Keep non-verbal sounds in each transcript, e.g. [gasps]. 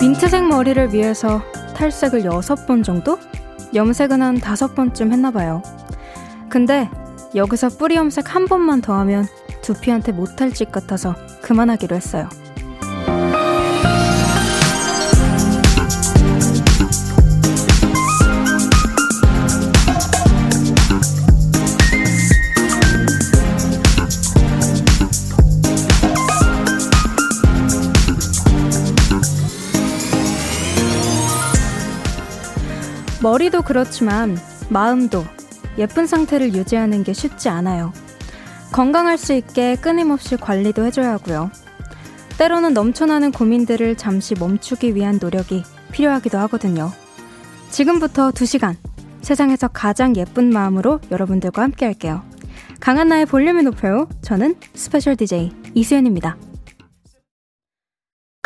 민트색 머리를 위해서 탈색을 6번 정도? 염색은 한 5번쯤 했나봐요. 근데 여기서 뿌리 염색 한 번만 더 하면 두피한테 못할 짓 같아서 그만하기로 했어요. 머리도 그렇지만 마음도 예쁜 상태를 유지하는 게 쉽지 않아요. 건강할 수 있게 끊임없이 관리도 해줘야 하고요. 때로는 넘쳐나는 고민들을 잠시 멈추기 위한 노력이 필요하기도 하거든요. 지금부터 2시간 세상에서 가장 예쁜 마음으로 여러분들과 함께 할게요. 강한나의 볼륨을 높여요. 저는 스페셜 DJ 이수현입니다.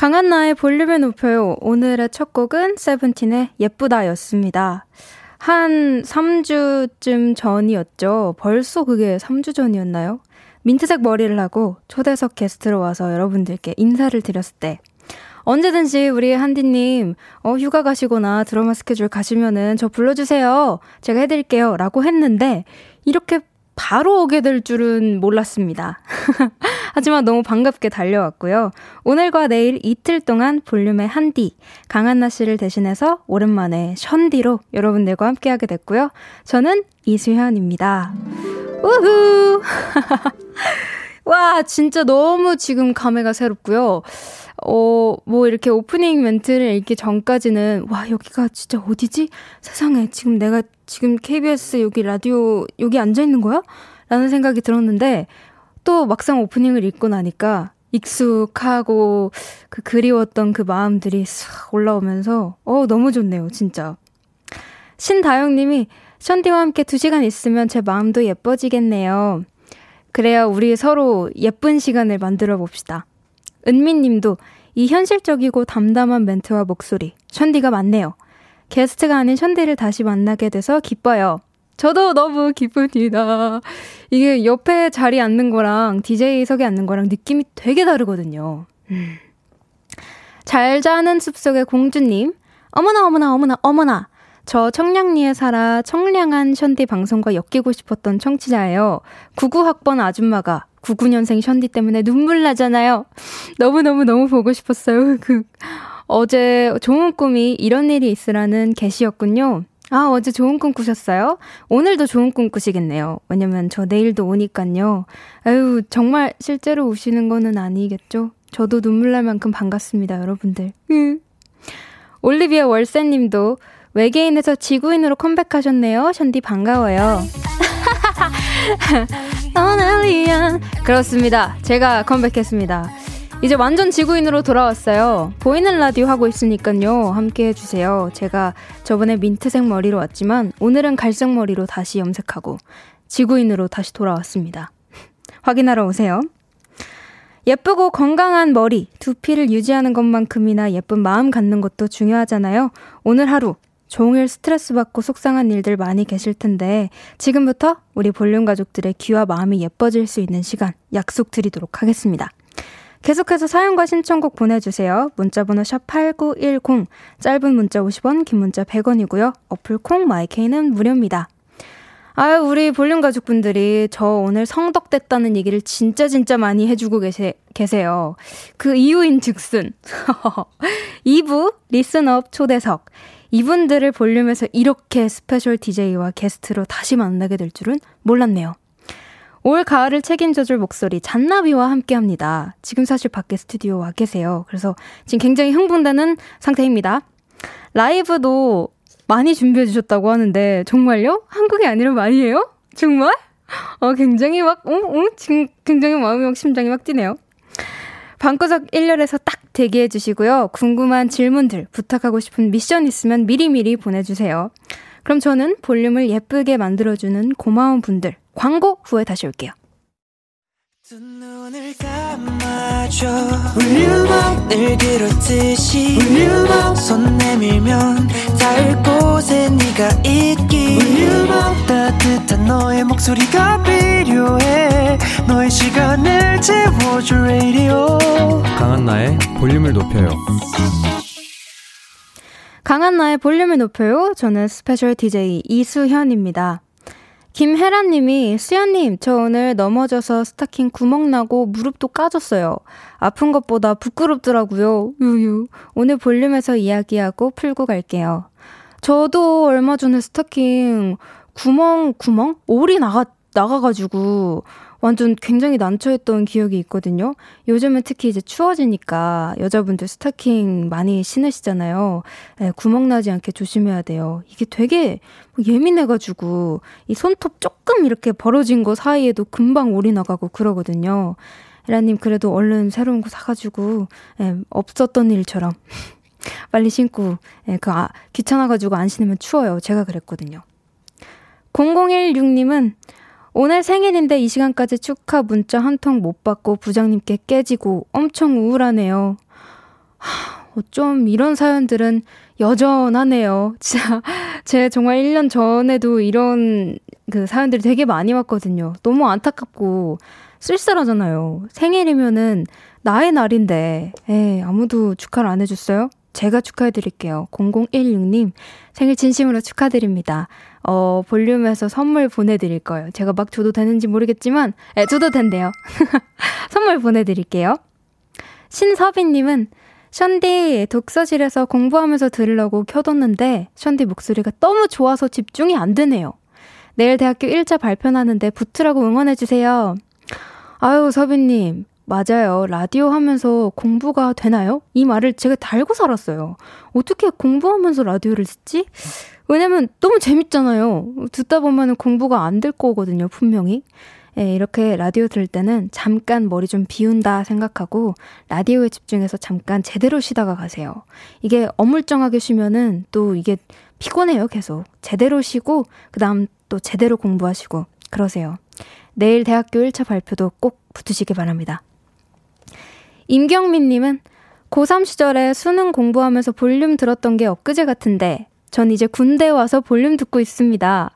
강한 나의 볼륨을 높여요. 오늘의 첫 곡은 세븐틴의 예쁘다 였습니다. 한 3주쯤 전이었죠. 벌써 그게 3주 전이었나요? 민트색 머리를 하고 초대석 게스트로 와서 여러분들께 인사를 드렸을 때 언제든지 우리 한디님 어, 휴가 가시거나 드라마 스케줄 가시면은 저 불러주세요. 제가 해드릴게요. 라고 했는데 이렇게 바로 오게 될 줄은 몰랐습니다. [laughs] 하지만 너무 반갑게 달려왔고요. 오늘과 내일 이틀 동안 볼륨의 한디, 강한나 씨를 대신해서 오랜만에 션디로 여러분들과 함께하게 됐고요. 저는 이수현입니다. 우후! [laughs] 와, 진짜 너무 지금 감회가 새롭고요. 어, 뭐 이렇게 오프닝 멘트를 읽기 전까지는 와, 여기가 진짜 어디지? 세상에 지금 내가 지금 KBS 여기 라디오 여기 앉아 있는 거야? 라는 생각이 들었는데 또 막상 오프닝을 읽고 나니까 익숙하고 그 그리웠던 그 마음들이 싹 올라오면서 어, 너무 좋네요, 진짜. 신다영 님이 션디와 함께 2시간 있으면 제 마음도 예뻐지겠네요. 그래요, 우리 서로 예쁜 시간을 만들어 봅시다. 은미 님도 이 현실적이고 담담한 멘트와 목소리, 션디가 맞네요. 게스트가 아닌 션디를 다시 만나게 돼서 기뻐요. 저도 너무 기쁩니다. 이게 옆에 자리 앉는 거랑 DJ석에 앉는 거랑 느낌이 되게 다르거든요. 음. 잘 자는 숲속의 공주님, 어머나, 어머나, 어머나, 어머나. 저 청량리에 살아 청량한 션디 방송과 엮이고 싶었던 청취자예요. 99학번 아줌마가 99년생 션디 때문에 눈물 나잖아요. 너무너무너무 보고 싶었어요. [laughs] 그, 어제 좋은 꿈이 이런 일이 있으라는 게시였군요. 아, 어제 좋은 꿈 꾸셨어요? 오늘도 좋은 꿈 꾸시겠네요. 왜냐면 저 내일도 오니깐요. 아유, 정말 실제로 우시는 거는 아니겠죠? 저도 눈물 날 만큼 반갑습니다, 여러분들. 올리비아 월세 님도 외계인에서 지구인으로 컴백하셨네요. 션디 반가워요. [laughs] 그렇습니다. 제가 컴백했습니다. 이제 완전 지구인으로 돌아왔어요. 보이는 라디오 하고 있으니까요. 함께 해주세요. 제가 저번에 민트색 머리로 왔지만 오늘은 갈색 머리로 다시 염색하고 지구인으로 다시 돌아왔습니다. [laughs] 확인하러 오세요. 예쁘고 건강한 머리, 두피를 유지하는 것만큼이나 예쁜 마음 갖는 것도 중요하잖아요. 오늘 하루 종일 스트레스 받고 속상한 일들 많이 계실 텐데 지금부터 우리 볼륨 가족들의 귀와 마음이 예뻐질 수 있는 시간 약속 드리도록 하겠습니다. 계속해서 사연과 신청곡 보내주세요. 문자번호 샵 8910, 짧은 문자 50원, 긴 문자 100원이고요. 어플 콩 My K는 무료입니다. 아유, 우리 볼륨 가족분들이 저 오늘 성덕됐다는 얘기를 진짜 진짜 많이 해주고 계세, 계세요. 그 이유인 즉슨. [laughs] 2부 listen up 초대석. 이분들을 볼륨에서 이렇게 스페셜 DJ와 게스트로 다시 만나게 될 줄은 몰랐네요. 올 가을을 책임져줄 목소리 잔나비와 함께 합니다. 지금 사실 밖에 스튜디오 와 계세요. 그래서 지금 굉장히 흥분되는 상태입니다. 라이브도 많이 준비해 주셨다고 하는데 정말요? 한국이 아니라 많이 해요? 정말? 어, 굉장히 막, 어, 어, 지금 굉장히 마음이 막 심장이 막 뛰네요. 방구석 1열에서 딱 대기해 주시고요. 궁금한 질문들, 부탁하고 싶은 미션 있으면 미리미리 보내주세요. 그럼 저는 볼륨을 예쁘게 만들어주는 고마운 분들, 광고 후에 다시 올게요. 눈을 감아줘. volume up 늘 그렇듯이 volume up 손 내밀면 닿을 곳에 네가 있기. volume up 따뜻한 너의 목소리가 필요해. 너의 시간을 채워줄 radio. 강한나의 볼륨을 높여요. 강한나의 볼륨을 높여요. 저는 스페셜 DJ 이수현입니다 김혜란님이 수연님 저 오늘 넘어져서 스타킹 구멍 나고 무릎도 까졌어요. 아픈 것보다 부끄럽더라고요. 유유. 오늘 볼륨에서 이야기하고 풀고 갈게요. 저도 얼마 전에 스타킹 구멍 구멍 올이 나가 나가가지고 완전 굉장히 난처했던 기억이 있거든요. 요즘은 특히 이제 추워지니까 여자분들 스타킹 많이 신으시잖아요. 네, 구멍 나지 않게 조심해야 돼요. 이게 되게 예민해가지고 이 손톱 조금 이렇게 벌어진 거 사이에도 금방 올이 나가고 그러거든요. 에라님 그래도 얼른 새로운 거 사가지고 예, 없었던 일처럼 [laughs] 빨리 신고 예, 그 아, 귀찮아가지고 안 신으면 추워요. 제가 그랬거든요. 0016님은 오늘 생일인데 이 시간까지 축하 문자 한 통 못 받고 부장님께 깨지고 엄청 우울하네요. 하, 어쩜 이런 사연들은 여전하네요. [laughs] 진짜, 제 정말 1년 전에도 이런 그 사연들이 되게 많이 왔거든요. 너무 안타깝고 쓸쓸하잖아요. 생일이면은 나의 날인데, 에 아무도 축하를 안 해줬어요? 제가 축하해드릴게요. 0016님, 생일 진심으로 축하드립니다. 어, 볼륨에서 선물 보내드릴 거예요. 제가 막 줘도 되는지 모르겠지만, 에, 줘도 된대요. [laughs] 선물 보내드릴게요. 신서빈님은, 션디, 독서실에서 공부하면서 들으려고 켜뒀는데, 션디 목소리가 너무 좋아서 집중이 안 되네요. 내일 대학교 1차 발표하는데 붙으라고 응원해주세요. 아유, 서빈님. 맞아요. 라디오 하면서 공부가 되나요? 이 말을 제가 달고 살았어요. 어떻게 공부하면서 라디오를 듣지? 왜냐면 너무 재밌잖아요. 듣다 보면 공부가 안 될 거거든요, 분명히. 예, 이렇게 라디오 들을 때는 잠깐 머리 좀 비운다 생각하고 라디오에 집중해서 잠깐 제대로 쉬다가 가세요. 이게 어물쩡하게 쉬면은 또 이게 피곤해요, 계속. 제대로 쉬고, 그 다음 또 제대로 공부하시고, 그러세요. 내일 대학교 1차 발표도 꼭 붙으시기 바랍니다. 임경민님은 고3 시절에 수능 공부하면서 볼륨 들었던 게 엊그제 같은데, 전 이제 군대 와서 볼륨 듣고 있습니다.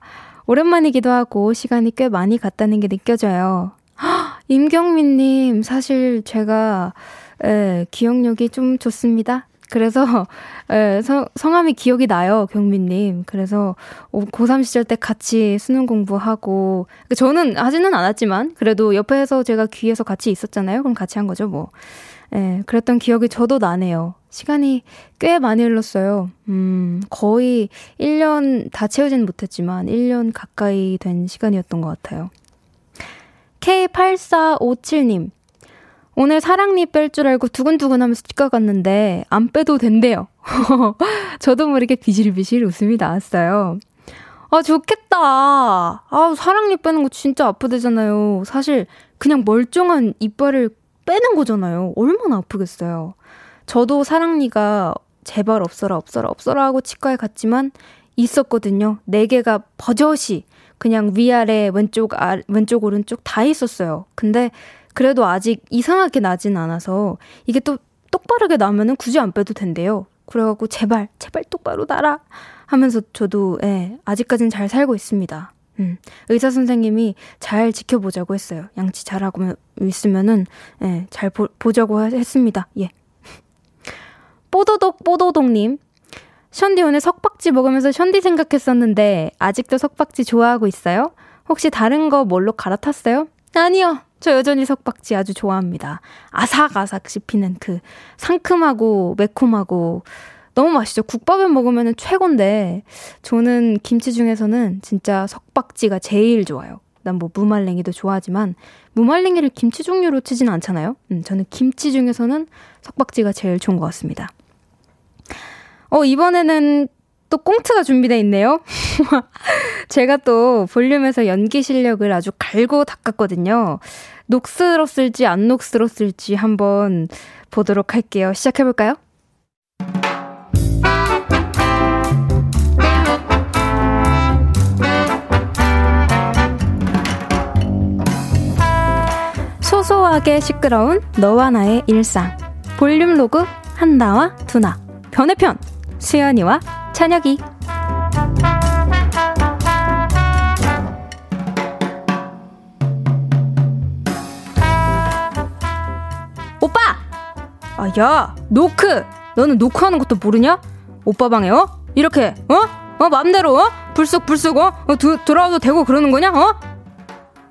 오랜만이기도 하고 시간이 꽤 많이 갔다는 게 느껴져요. [gasps] 임경민님, 사실 제가, 에, 기억력이 좀 좋습니다. 그래서, [laughs] 에, 성, 성함이 기억이 나요, 경민님. 그래서, 고3 시절 때 같이 수능 공부하고, 그러니까 저는 하지는 않았지만, 그래도 옆에서 제가 귀에서 같이 있었잖아요. 그럼 같이 한 거죠, 뭐. 예, 그랬던 기억이 저도 나네요. 시간이 꽤 많이 흘렀어요. 음, 거의 1년 다 채우진 못했지만 1년 가까이 된 시간이었던 것 같아요. K8457님. 오늘 사랑니 뺄 줄 알고 두근두근 하면서 치과 갔는데 안 빼도 된대요. [laughs] 저도 모르게 비실비실 웃음이 나왔어요. 아, 좋겠다. 아, 사랑니 빼는 거 진짜 아프대잖아요. 사실 그냥 멀쩡한 이빨을 빼는 거잖아요. 얼마나 아프겠어요. 저도 사랑니가 제발 없어라, 없어라, 없어라 하고 치과에 갔지만 있었거든요. 네 개가 버젓이 그냥 위아래 왼쪽, 아, 왼쪽, 오른쪽 다 있었어요. 근데 그래도 아직 이상하게 나진 않아서 이게 또 똑바르게 나면은 굳이 안 빼도 된대요. 그래갖고 제발, 제발 똑바로 나라 하면서 저도, 예, 아직까진 잘 살고 있습니다. 음, 의사 선생님이 잘 지켜보자고 했어요. 양치 잘하고 있으면은 예, 잘 보, 보자고 했습니다. 예. [laughs] 뽀도독 뽀도독님. 션디 오늘 석박지 먹으면서 션디 생각했었는데 아직도 석박지 좋아하고 있어요? 혹시 다른 거 뭘로 갈아탔어요? 아니요. 저 여전히 석박지 아주 좋아합니다. 아삭아삭 씹히는 그 상큼하고 매콤하고 너무 맛있죠. 국밥을 먹으면 최고인데 저는 김치 중에서는 진짜 석박지가 제일 좋아요. 난 뭐 무말랭이도 좋아하지만 무말랭이를 김치 종류로 치진 않잖아요. 음, 저는 김치 중에서는 석박지가 제일 좋은 것 같습니다. 어, 이번에는 또 꽁트가 준비되어 있네요. [laughs] 제가 또 볼륨에서 연기 실력을 아주 갈고 닦았거든요. 녹슬었을지 안 녹슬었을지 한번 보도록 할게요. 시작해볼까요? 소소하게 시끄러운 너와 나의 일상. 볼륨 로그 한나와 두나. 번외편 수현이와 찬혁이. 오빠! 아, 야, 노크! 너는 노크하는 것도 모르냐? 오빠 방에, 어? 이렇게, 어? 어, 맘대로, 어? 불쑥, 불쑥, 어? 어 두, 들어와도 되고 그러는 거냐, 어?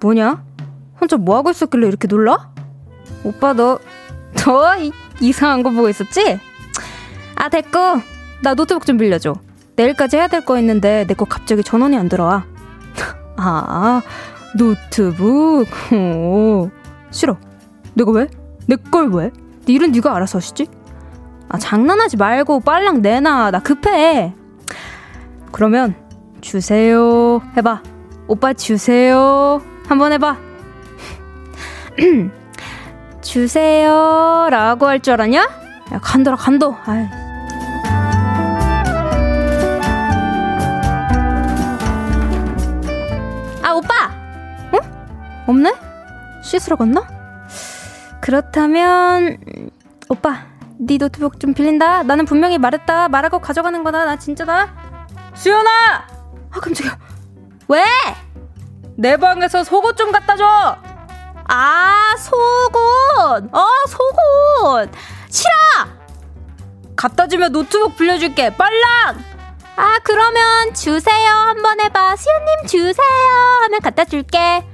뭐냐? 혼자 뭐하고 있었길래 이렇게 놀라? 오빠, 너, 너 이, 이상한 거 보고 있었지? 아, 됐고. 나 노트북 좀 빌려줘. 내일까지 해야 될 거 있는데 내 거 갑자기 전원이 안 들어와. [laughs] 아, 노트북. 오, 싫어. 내가 왜? 내 걸 왜? 네 일은 네가 알아서 하시지? 아, 장난하지 말고 빨랑 내놔. 나 급해. 그러면 주세요. 해봐. 오빠 주세요. 한번 해봐. [clears throat] 주세요. 라고 할 줄 알았냐? 야, 간도라, 간도. 아이. 없네? 씻으러 갔나? 그렇다면, 오빠, 네 노트북 좀 빌린다. 나는 분명히 말했다. 말하고 가져가는 거다. 나 진짜다. 수연아! 아, 깜짝이야. 왜? 내 방에서 속옷 좀 갖다 줘! 아, 속옷! 어, 속옷! 싫어! 갖다 주면 노트북 빌려줄게. 빨랑! 아, 그러면 주세요. 한번 해봐. 수연님 주세요. 하면 갖다 줄게.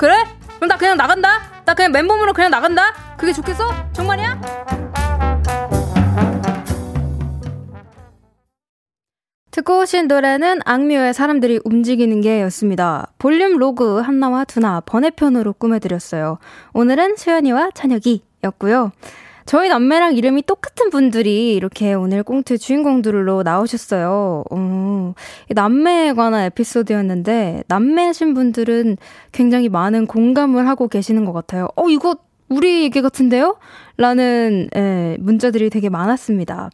그래? 그럼 나 그냥 나간다. 나 그냥 맨몸으로 그냥 나간다. 그게 좋겠어? 정말이야? 듣고 오신 노래는 악뮤의 사람들이 움직이는 게 였습니다. 볼륨 로그 한나와 두나 번외편으로 꾸며드렸어요. 오늘은 수연이와 찬혁이 였고요. 저희 남매랑 이름이 똑같은 분들이 이렇게 오늘 꽁트 주인공들로 나오셨어요. 어, 남매에 관한 에피소드였는데, 남매신 분들은 굉장히 많은 공감을 하고 계시는 것 같아요. 어, 이거 우리 얘기 같은데요? 라는, 예, 문자들이 되게 많았습니다.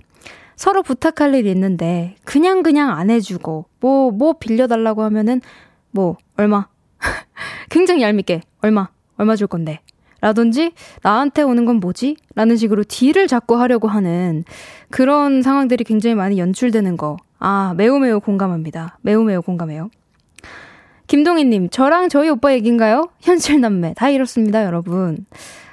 서로 부탁할 일이 있는데 그냥 그냥 안 해주고 뭐뭐 뭐 빌려달라고 하면은 뭐 얼마 [laughs] 굉장히 얄밉게 얼마 얼마 줄 건데 라든지 나한테 오는 건 뭐지? 라는 식으로 딜을 자꾸 하려고 하는 그런 상황들이 굉장히 많이 연출되는 거. 아, 매우 매우 공감합니다. 매우 매우 공감해요. 김동희님, 저랑 저희 오빠 얘기인가요? [laughs] 현실 남매. 다 이렇습니다, 여러분.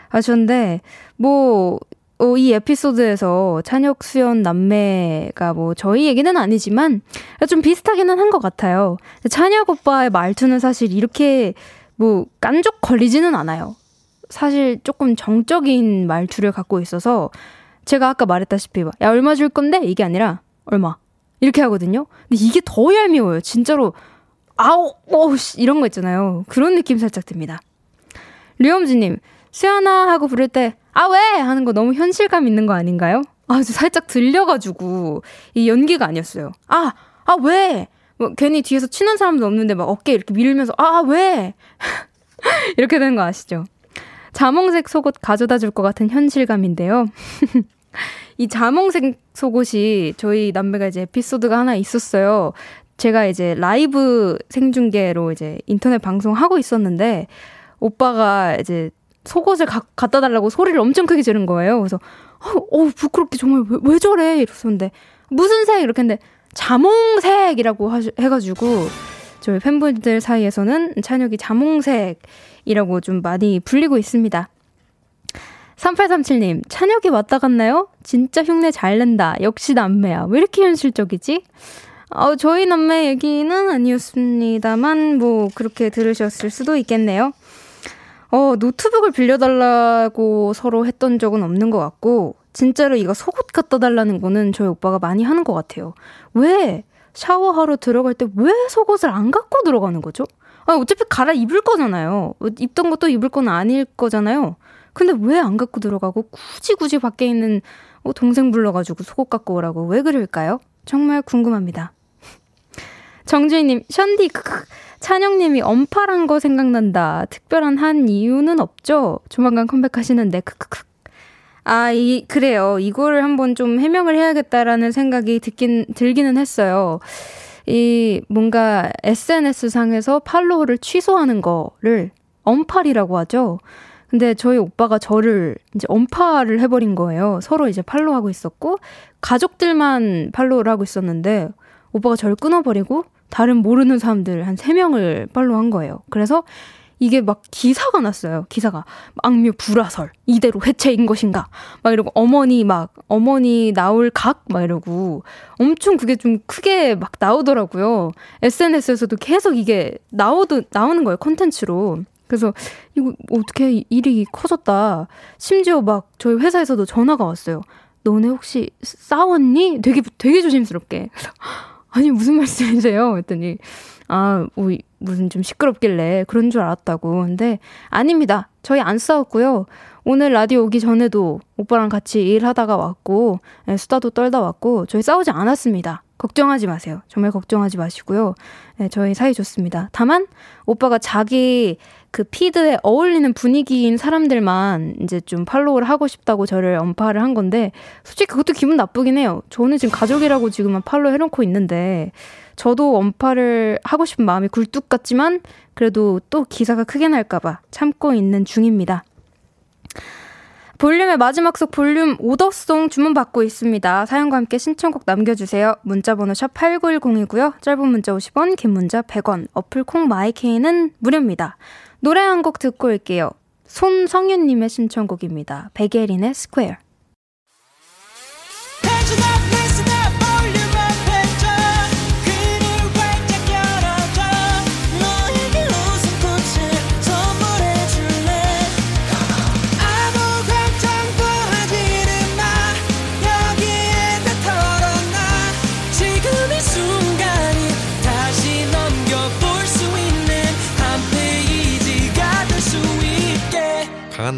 하셨는데, 뭐, 어, 이 에피소드에서 찬혁 수연 남매가 뭐 저희 얘기는 아니지만 좀 비슷하기는 한 것 같아요. 찬혁 오빠의 말투는 사실 이렇게 뭐 깐족 걸리지는 않아요. 사실 조금 정적인 말투를 갖고 있어서 제가 아까 말했다시피 야 얼마 줄 건데 이게 아니라 얼마 이렇게 하거든요. 근데 이게 더 얄미워요. 진짜로 아우 어우 이런 거 있잖아요. 그런 느낌 살짝 듭니다. 류엄지님 수연아 하고 부를 때 아, 왜? 하는 거 너무 현실감 있는 거 아닌가요? 아주 살짝 들려가지고, 이 연기가 아니었어요. 아, 아, 왜? 뭐, 괜히 뒤에서 치는 사람도 없는데 막 어깨 이렇게 밀면서, 아, 왜? [laughs] 이렇게 되는 거 아시죠? 자몽색 속옷 가져다 줄 것 같은 현실감인데요. [laughs] 이 자몽색 속옷이 저희 남매가 이제 에피소드가 하나 있었어요. 제가 이제 라이브 생중계로 이제 인터넷 방송하고 있었는데, 오빠가 이제 속옷을 가, 갖다 달라고 소리를 엄청 크게 지른 거예요. 그래서 어, 어 부끄럽게 정말 왜, 왜 저래 이러는데 무슨 색 이렇게 했는데 자몽색이라고 하, 해가지고 저희 팬분들 사이에서는 찬혁이 자몽색 이라고 좀 많이 불리고 있습니다. 3837님, 찬혁이 왔다 갔나요? 진짜 흉내 잘 낸다. 역시 남매야. 왜 이렇게 현실적이지? 어, 저희 남매 얘기는 아니었습니다만, 뭐, 그렇게 들으셨을 수도 있겠네요. 어, 노트북을 빌려달라고 서로 했던 적은 없는 것 같고, 진짜로 이거 속옷 갖다 달라는 거는 저희 오빠가 많이 하는 것 같아요. 왜 샤워하러 들어갈 때 왜 속옷을 안 갖고 들어가는 거죠? 아, 어차피 갈아 입을 거잖아요. 입던 것도 입을 건 아닐 거잖아요. 근데 왜 안 갖고 들어가고 굳이 굳이 밖에 있는 어, 동생 불러가지고 속옷 갖고 오라고 왜 그럴까요? 정말 궁금합니다. [laughs] 정주희님, 션디, 크크. 찬영님이 엄파란 거 생각난다. 특별한 한 이유는 없죠? 조만간 컴백하시는데, 크크크. 아, 이, 그래요. 이거를 한번 좀 해명을 해야겠다라는 생각이 듣긴, 들기는 했어요. 이, 뭔가 SNS상에서 팔로우를 취소하는 거를 엄팔이라고 하죠. 근데 저희 오빠가 저를 이제 언파를 해버린 거예요. 서로 이제 팔로우하고 있었고, 가족들만 팔로우를 하고 있었는데, 오빠가 저를 끊어버리고, 다른 모르는 사람들 한 3명을 팔로우한 거예요. 그래서 이게 막 기사가 났어요. 기사가 악뮤 불화설 이대로 해체인 것인가 막 이러고 어머니 막 어머니 나올 각 막 이러고 엄청 그게 좀 크게 막 나오더라고요. SNS에서도 계속 이게 나오도 나오는 거예요. 콘텐츠로. 그래서 이거 어떻게 일이 커졌다. 심지어 막 저희 회사에서도 전화가 왔어요. 너네 혹시 싸웠니? 되게 되게 조심스럽게. [laughs] 아니 무슨 말씀이세요? 했더니 아, 뭐, 무슨 좀 시끄럽길래 그런 줄 알았다고. 근데 아닙니다. 저희 안 싸웠고요. 오늘 라디오 오기 전에도 오빠랑 같이 일하다가 왔고, 네, 수다도 떨다 왔고, 저희 싸우지 않았습니다. 걱정하지 마세요. 정말 걱정하지 마시고요. 네, 저희 사이 좋습니다. 다만, 오빠가 자기 그 피드에 어울리는 분위기인 사람들만 이제 좀 팔로우를 하고 싶다고 저를 언파를 한 건데, 솔직히 그것도 기분 나쁘긴 해요. 저는 지금 가족이라고 지금 팔로우 해놓고 있는데, 저도 원파를 하고 싶은 마음이 굴뚝 같지만 그래도 또 기사가 크게 날까봐 참고 있는 중입니다. 볼륨의 마지막 속 볼륨 오더송 주문받고 있습니다. 사연과 함께 신청곡 남겨주세요. 문자번호 샵 8910이고요. 짧은 문자 50원, 긴 문자 100원, 어플 콩 마이케이는 무료입니다. 노래 한 곡 듣고 올게요. 손성윤님의 신청곡입니다. 베게린의 스퀘어.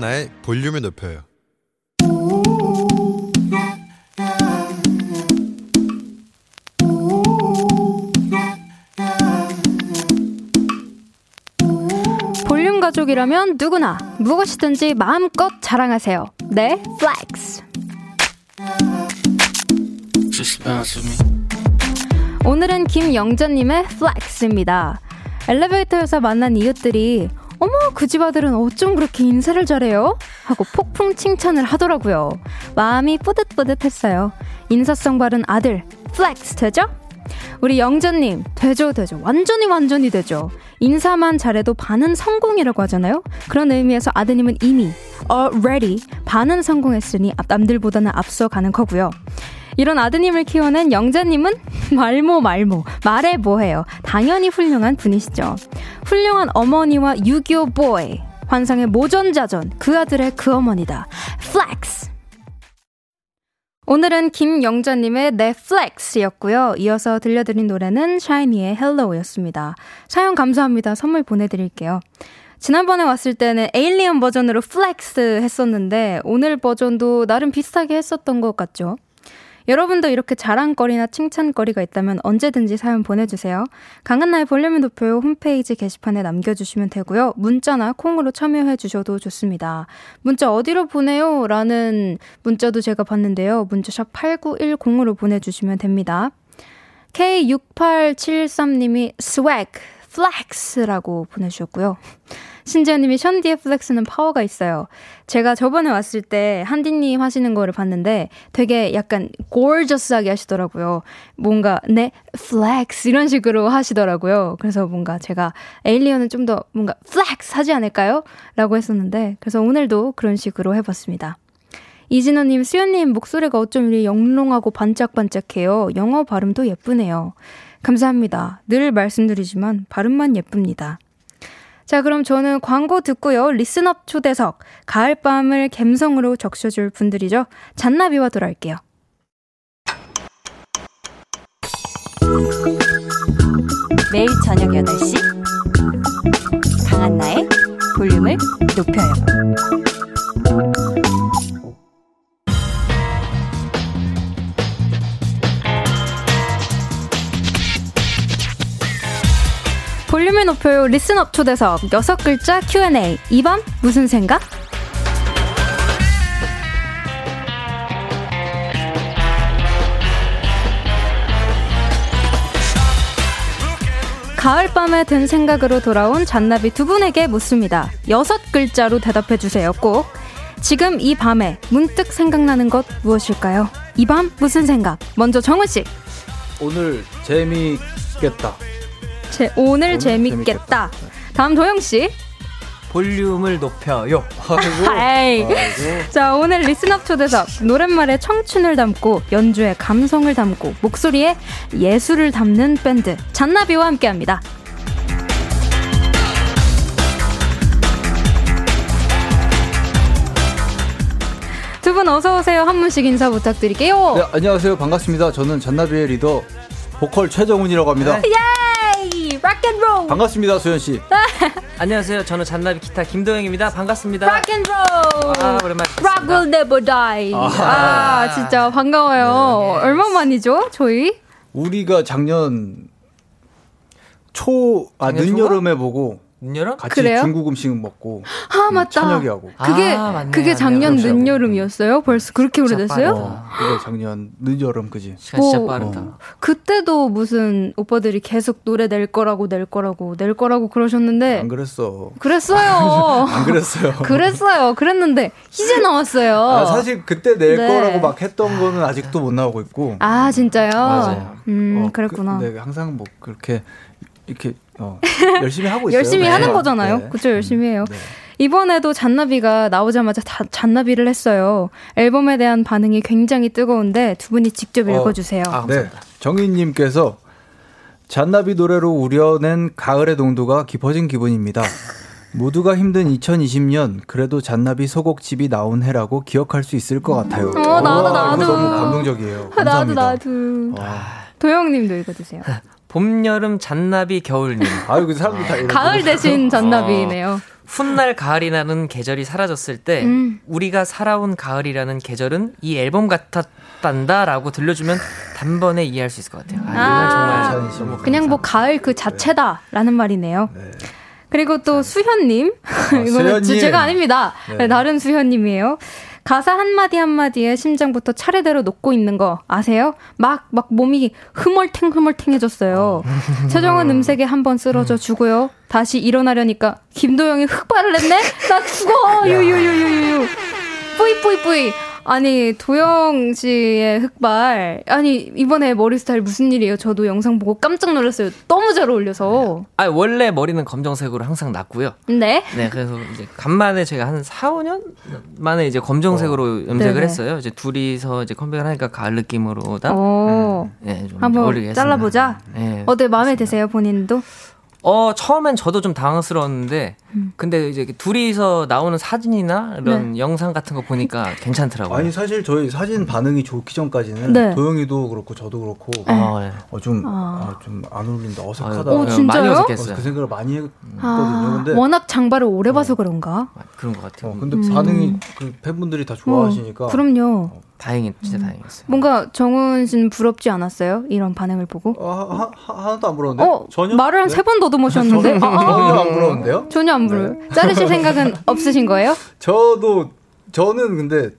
한나의 볼륨을 높여요. 볼륨 가족이라면 누구나 무엇이든지 마음껏 자랑하세요. 네, flex. 오늘은 김영전님의 flex입니다. 엘리베이터에서 만난 이웃들이 어머, 그 집 아들은 어쩜 그렇게 인사를 잘해요? 하고 폭풍 칭찬을 하더라고요. 마음이 뿌듯뿌듯했어요. 인사성 바른 아들, flex 되죠? 우리 영자님, 되죠, 되죠. 완전히 완전히 되죠. 인사만 잘해도 반은 성공이라고 하잖아요? 그런 의미에서 아드님은 이미 already 반은 성공했으니 남들보다는 앞서가는 거고요. 이런 아드님을 키워낸 영자님은 [laughs] 말모 말모 말해 뭐해요. 당연히 훌륭한 분이시죠. 훌륭한 어머니와 유교 boy 환상의 모전자전 그 아들의 그 어머니다. flex 오늘은 김영자님의 넷플렉스였고요. 이어서 들려드린 노래는 샤이니의 Hello였습니다. 사연 감사합니다. 선물 보내드릴게요. 지난번에 왔을 때는 alien 버전으로 flex 했었는데 오늘 버전도 나름 비슷하게 했었던 것 같죠? 여러분도 이렇게 자랑거리나 칭찬거리가 있다면 언제든지 사연 보내주세요. 강한나의 볼륨을 높여요 홈페이지 게시판에 남겨주시면 되고요. 문자나 콩으로 참여해 주셔도 좋습니다. 문자 어디로 보내요? 라는 문자도 제가 봤는데요. 문자샵 8910으로 보내주시면 됩니다. K6873님이 flex라고 보내주셨고요. 신지연님이 션디의 flex는 파워가 있어요. 제가 저번에 왔을 때 한디님 하시는 거를 봤는데 되게 약간 gorgeous하게 하시더라고요. 뭔가 네 flex 이런 식으로 하시더라고요. 그래서 뭔가 제가 alien은 좀 더 뭔가 flex 하지 않을까요? 라고 했었는데 그래서 오늘도 그런 식으로 해봤습니다. 이진호님, 수연님 목소리가 어쩜 이리 영롱하고 반짝반짝해요. 영어 발음도 예쁘네요. 감사합니다. 늘 말씀드리지만 발음만 예쁩니다. 자, 그럼 저는 광고 듣고요. Listen Up 초대석. 가을밤을 갬성으로 적셔줄 분들이죠. 잔나비와 돌아올게요. 매일 저녁 8시 강한나의 볼륨을 높여요. 볼륨을 높여요. 리슨업 초대석. 여섯 글자 Q&A. 이밤 무슨 생각? 가을밤에 든 생각으로 돌아온 잔나비 두 분에게 묻습니다. 여섯 글자로 대답해 주세요. 꼭. 지금 이 밤에 문득 생각나는 것 무엇일까요? 이 밤 무슨 생각? 먼저 정훈 씨. 오늘 재미있겠다. 제 오늘, 재밌겠다. 다음 도형 씨. 볼륨을 높여요. [laughs] 아이. 자, 오늘 Listen Up 초대석. 노랫말에 청춘을 담고, 연주에 감성을 담고, 목소리에 예술을 담는 밴드, 잔나비와 함께 합니다. 두 분 어서 오세요. 한 분씩 인사 부탁드릴게요. 네, 안녕하세요. 반갑습니다. 저는 잔나비의 리더 보컬 최정훈이라고 합니다. 예이! rock and roll! 반갑습니다, 수현 씨. 안녕하세요. 저는 잔나비 기타 김도형입니다. 반갑습니다. rock and roll! 아, 오랜만에 Rock will never die. 아, 진짜 반가워요. 얼마 만이죠, 저희? 우리가 작년 초, 아, 늦여름에 보고 눈여름? 같이 그래요? 중국 음식 먹고 [gasps] 아, 맞다. 찬혁이하고. 그게 아, 맞네, 그게 맞네. 작년 그렇죠. 늦여름이었어요? 벌써 그렇게 오래됐어요? 어, 그게 작년 늦여름 그지. 시간 진짜 뭐, 빠르다. 어. 그때도 무슨 오빠들이 계속 노래 낼 거라고 낼 거라고 낼 거라고 그러셨는데 안 그랬어. 그랬어요. [laughs] 안 그랬어요. [laughs] 그랬어요. 그랬는데 이제 나왔어요. 아, 사실 그때 낼 네. 거라고 막 했던 거는 아직도 못 나오고 있고. 아, 진짜요? 맞아요. 음, 어, 그랬구나. 그, 근데 항상 뭐 그렇게 이렇게 어, 열심히 하고 있어요. 열심히 네. 하는 거잖아요. 네. 그쵸, 열심히 해요. 네. 이번에도 잔나비가 나오자마자 다 잔나비를 했어요. 앨범에 대한 반응이 굉장히 뜨거운데 두 분이 직접 어, 읽어주세요. 아, 네. 정인님께서 잔나비 노래로 우려낸 가을의 동도가 깊어진 기분입니다. [laughs] 모두가 힘든 2020년 그래도 잔나비 소곡집이 나온 해라고 기억할 수 있을 것 같아요. 어, 나도, 와, 나도. 너무 감동적이에요. [laughs] 나도 감사합니다. 나도. 와. 도영님도 읽어주세요. [laughs] 봄, 여름, 잔나비, 겨울님. [laughs] 아유, 그 사람들 다 이런 가을 대신 [laughs] 잔나비네요. 훗날 가을이라는 계절이 사라졌을 때 음. 우리가 살아온 가을이라는 계절은 이 앨범 같았단다라고 들려주면 단번에 이해할 수 있을 것 같아요. 아, 아. 정말 괜찮으시네. 그냥 뭐 가을 그 자체다라는 말이네요. 네. 그리고 또 수현님 [laughs] 이거는 수현님. 제- 제가 아닙니다. 네. 네, 다른 수현님이에요. 가사 한마디 한마디에 심장부터 차례대로 녹고 있는 거 아세요? 막, 막 몸이 흐멀탱 흐멀탱해졌어요. 최정은 음색에 한 번 쓰러져 주고요. 다시 일어나려니까 김도영이 흑발을 했네? 나 죽어! 유유유유유. 뿌이 뿌이 뿌이. 아니 도영 씨의 흑발 아니 이번에 머리 스타일 무슨 일이에요? 저도 영상 보고 깜짝 놀랐어요. 너무 잘 어울려서. 아, 원래 머리는 검정색으로 항상 났고요. 네. 네, 그래서 이제 간만에 제가 한 4, 5년 만에 이제 검정색으로 염색을 네네. 했어요. 이제 둘이서 이제 컴백을 하니까 가을 느낌으로다. 어. 네, 좀 한번. 잘라보자. 네. 어때 마음에 드세요 본인도? 어, 처음엔 저도 좀 당황스러웠는데, 음. 근데 이제 둘이서 나오는 사진이나 이런 네. 영상 같은 거 보니까 [laughs] 괜찮더라고요. 아니 사실 저희 사진 반응이 좋기 전까지는 네. 도영이도 그렇고 저도 그렇고 어, 네. 어, 좀, 아. 아, 좀안 어울린다 어색하다 네, 진짜요? 많이 어, 어색했어요. 그 생각을 많이 했거든요. 아, 근데 워낙 장발을 오래 봐서 그런가? 아, 그런 것 같아요. 어, 근데 반응이 그 팬분들이 다 좋아하시니까 어, 그럼요. 다행히, 진짜 다행이었어요. 뭔가 정훈 씨는 부럽지 않았어요? 이런 반응을 보고? 어, 하, 하, 하나도 안 부러운데? 어, 전혀 말을 한 네? 세번 더듬으셨는데? 아, 아, 전혀 아. 안 부러운데요? 전혀 안 부러요. 자르실 생각은 [laughs] 없으신 거예요? 저도 저는 근데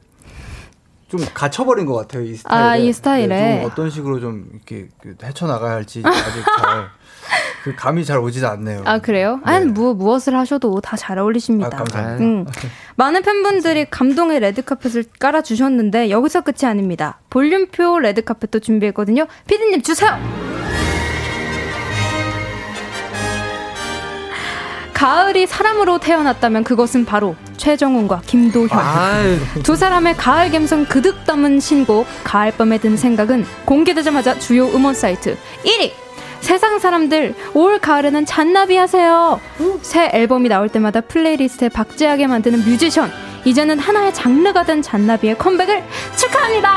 좀 갇혀버린 것 같아요 이 스타일에. 아, 이 스타일에. 네, 좀 어떤 식으로 좀 이렇게 그 헤쳐나가야 할지 아직 잘 그 감이 잘 오지도 않네요. 아, 그래요? 아니, 무, 무엇을 하셔도 다 잘 어울리십니다. 아, 감사합니다. 음. [laughs] 많은 팬분들이 감동의 레드카펫을 깔아주셨는데 여기서 끝이 아닙니다. 볼륨표 레드카펫도 준비했거든요. 피디님 주세요! 가을이 사람으로 태어났다면 그것은 바로 최정훈과 김도형. 아유, 두 사람의 가을 감성 그득 담은 신곡 가을밤에 든 생각은 공개되자마자 주요 음원 사이트 1위 세상 사람들 올 가을에는 잔나비 하세요 새 앨범이 나올 때마다 playlist에 박제하게 만드는 뮤지션 이제는 하나의 장르가 된 잔나비의 컴백을 축하합니다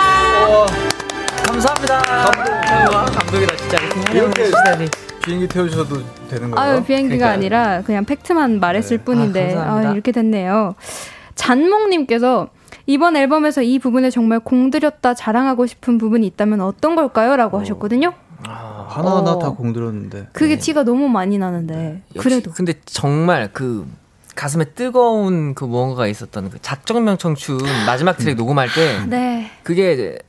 감사합니다. 감동. 감동이다, 진짜. 이렇게 이렇게 하시다니. 비행기 태워주셔도 되는 거예요? 아유 비행기가 그러니까요. 아니라 그냥 fact만 말했을 네. 뿐인데 아, 감사합니다. 아, 이렇게 됐네요 잔몽님께서 이번 앨범에서 이 부분에 정말 공들였다 자랑하고 싶은 부분이 있다면 어떤 걸까요? 라고 하셨거든요 하나하나 어. 다 공들였는데. 그게 티가 너무 많이 나는데 네. 그래도 근데 정말 그 가슴에 뜨거운 그 무언가가 있었던 그 작정명 청춘 마지막 트랙 녹음할 때 네 그게 이제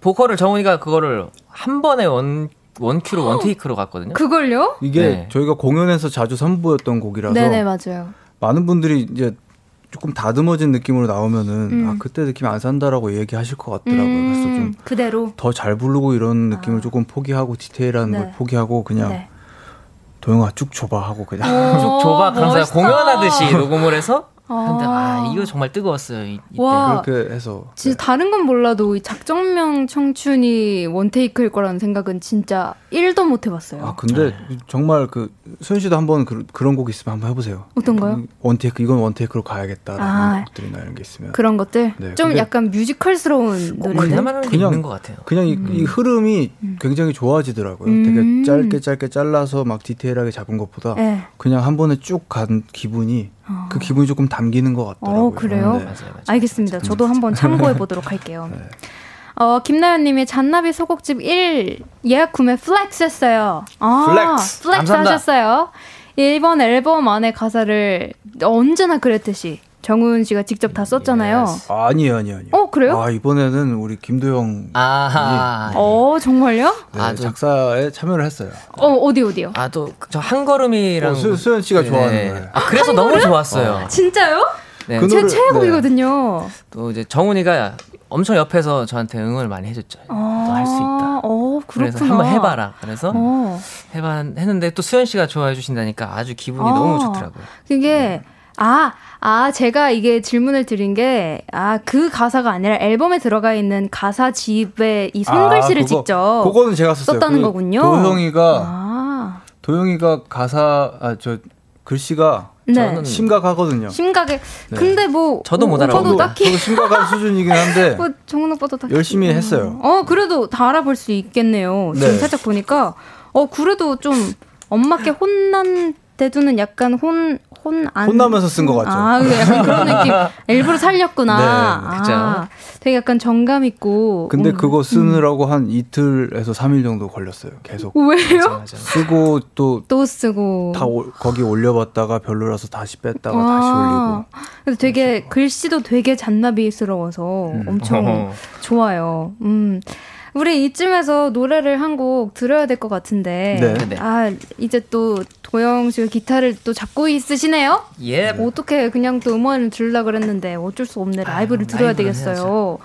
보컬을 정훈이가 그거를 한 번에 원 원큐로 원테이크로 갔거든요. 그걸요? 이게 네. 저희가 공연에서 자주 선보였던 곡이라서 네네 맞아요. 많은 분들이 이제 조금 다듬어진 느낌으로 나오면은 음. 아 그때 느낌 안 산다라고 얘기하실 것 같더라고요. 그래서 좀 음, 그대로. 더 잘 부르고 이런 느낌을 조금 포기하고 디테일한 네. 걸 포기하고 그냥 네. 도영아 쭉 줘봐 하고 그냥 쭉 줘봐 그러면서 멋있다. 공연하듯이 녹음을 해서 아. 근데 아 이거 정말 뜨거웠어요. 이. 와. 그렇게 해서 진짜 다른 건 몰라도 이 작정명 청춘이 원테이크일 거라는 생각은 진짜 1도 못 해봤어요. 아 근데 네. 정말 그 소연 씨도 한번 그, 그런 곡 있으면 한번 해보세요. 어떤 거요? 이 원테이크 이건 원테이크로 가야겠다라는 아. 곡들이나 이런 게 있으면 그런 것들 네, 좀 약간 뮤지컬스러운 꼭 노래들. 그냥- 있는 것 같아요. 그냥 이, 이 흐름이 굉장히 좋아지더라고요. 음. 되게 짧게 짧게 잘라서 막 디테일하게 잡은 것보다 네. 그냥 한 번에 쭉 간 기분이 그 기분이 조금 담기는 것 같더라고요. 어, 그래요? 네. 맞아요, 맞아요. 알겠습니다. 저도 한번 참고해 보도록 할게요. 어, 김나연님이 잔나비 소곡집 1 예약 구매 flex 했어요. 아, flex. flex 감사합니다. 하셨어요. 1번 앨범 안에 가사를 언제나 그랬듯이 정훈 씨가 직접 다 썼잖아요. Yes. 아니에요, 아니에요, 아니에요. 어, 그래요? 아 이번에는 우리 김도영 아하. 어, 정말요? 네, 아, 저- 작사에 참여를 했어요. 어, 어디 어디요? 아 또 저 한 걸음이랑 어, 수, 수연 씨가 좋아하는 네. 노래. 아 그래서 너무 좋았어요. 진짜요? 네. 그제 노래- 최애곡이거든요. 또 이제 정훈이가 엄청 옆에서 저한테 응원을 많이 해줬죠. 너할수 있다. 어, 그렇구나. 그래서 한번 해봐라. 그래서 어. 해봐 했는데 또 수현 씨가 좋아해 주신다니까 아주 기분이 아. 너무 좋더라고요. 그게 아, 아, 제가 이게 질문을 드린 게, 아, 그 가사가 아니라 앨범에 들어가 있는 가사 집에 이 손글씨를 아, 그거- 직접 그거는 제가 썼어요. 썼다는 그 거군요. 도영이가 아, 도영이가 가사 아 저 글씨가 네. 저는 심각하거든요. 심각해. 근데 뭐 저도 못 어, 알아보고. 저도 딱히 저도 심각한 수준이긴 한데 [laughs] 뭐 정은 오빠도 딱히 열심히 했어요. 어, 그래도 다 알아볼 수 있겠네요. 지금 네. 살짝 보니까 어, 그래도 좀 엄마께 혼난 때도는 약간 혼, 혼, 안. 혼나면서 쓴 것 같죠. 아, 약간 그런 [laughs] 느낌. 일부러 살렸구나. 네, 그죠. 아, 되게 약간 정감 있고. 근데 음. 그거 쓰느라고 한 이틀에서 3일 정도 걸렸어요. 계속 왜요? 맞아. 쓰고 또 또 쓰고. 다 거기 올려봤다가 별로라서 다시 뺐다가 다시 아, 올리고. 근데 되게 글씨도 되게 잔나비스러워서 엄청 어허. 좋아요. 음. 우리 이쯤에서 노래를 한 곡 들어야 될 것 같은데. 네. 네. 아, 이제 또 도영 씨가 기타를 또 잡고 있으시네요? 예. 어떻게 그냥 또 음원을 들으려 그랬는데 어쩔 수 없네. 라이브를 아유, 들어야 라이브를 되겠어요.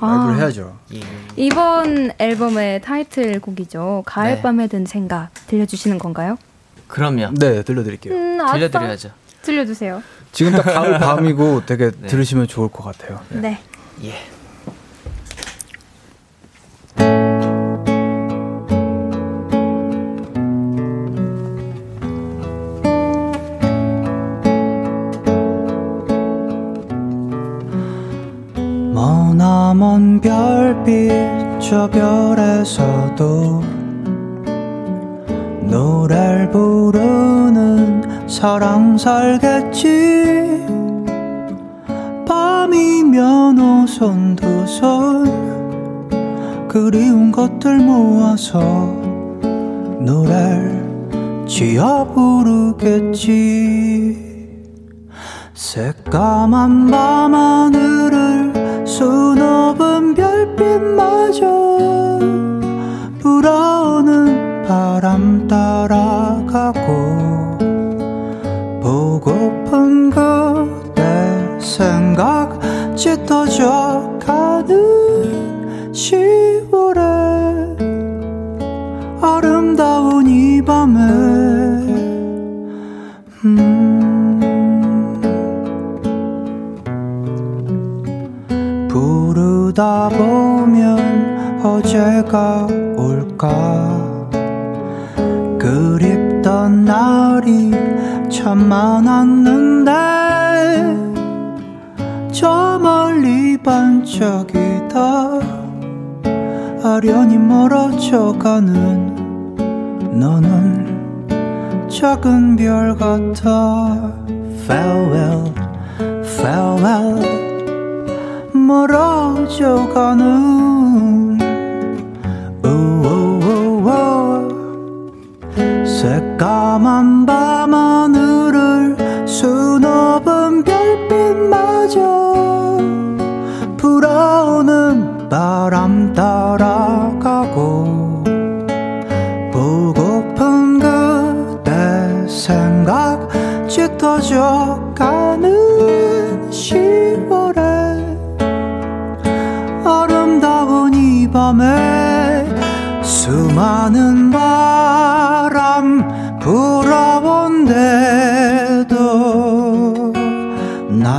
라이브를 아, 해야죠. 예. 이번 앨범의 타이틀곡이죠. 가을 네. 밤에 든 생각 들려주시는 건가요? 그럼요. 네, 들려드릴게요. 음. 들려드려야죠. 들려주세요. 지금 딱 가을 밤이고 [laughs] 되게 네. 들으시면 좋을 것 같아요. 네. 예.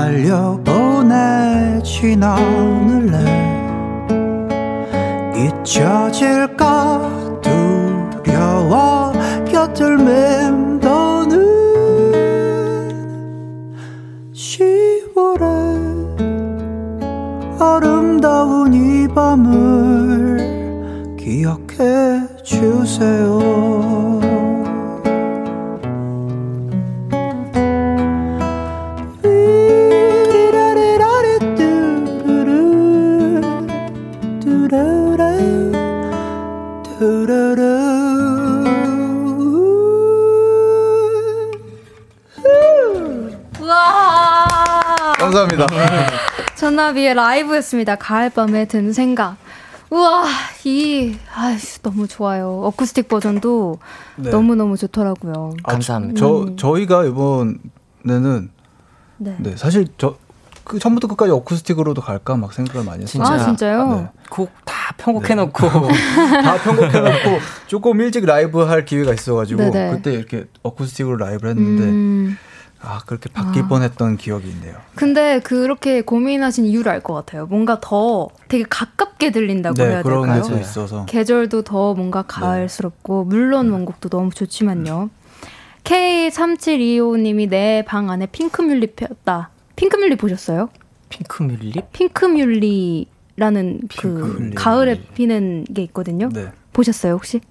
날려보내진 않을 전나비의 라이브였습니다. 가을밤에 든 생각. 우와, 이, 아휴, 너무 좋아요. 어쿠스틱 버전도 네. 너무너무 좋더라고요. 아, 감사합니다. 저 음. 저희가 이번에는 네. 네 사실 저 그 처음부터 끝까지 어쿠스틱으로도 갈까 막 생각을 많이 했어요. 진짜. 아, 진짜요? 네. 곡다 편곡해놓고 [laughs] 다 편곡해놓고 조금 일찍 라이브 할 기회가 있어가지고 네네. 그때 이렇게 어쿠스틱으로 라이브를 했는데 음, 아 그렇게 바뀔 아. 뻔했던 기억이 있네요. 근데 그렇게 고민하신 이유를 알 것 같아요. 뭔가 더 되게 가깝게 들린다고 네 해야 그런 될까요? 게또 있어서 계절도 더 뭔가 가을스럽고 물론 원곡도 너무 좋지만요. K3725님이 내 방 안에 핑크뮬리 폈다. 핑크뮬리 보셨어요? 핑크뮬립? 핑크뮬리라는 그 핑크뮬리. 가을에 피는 게 있거든요. 네. 보셨어요 혹시?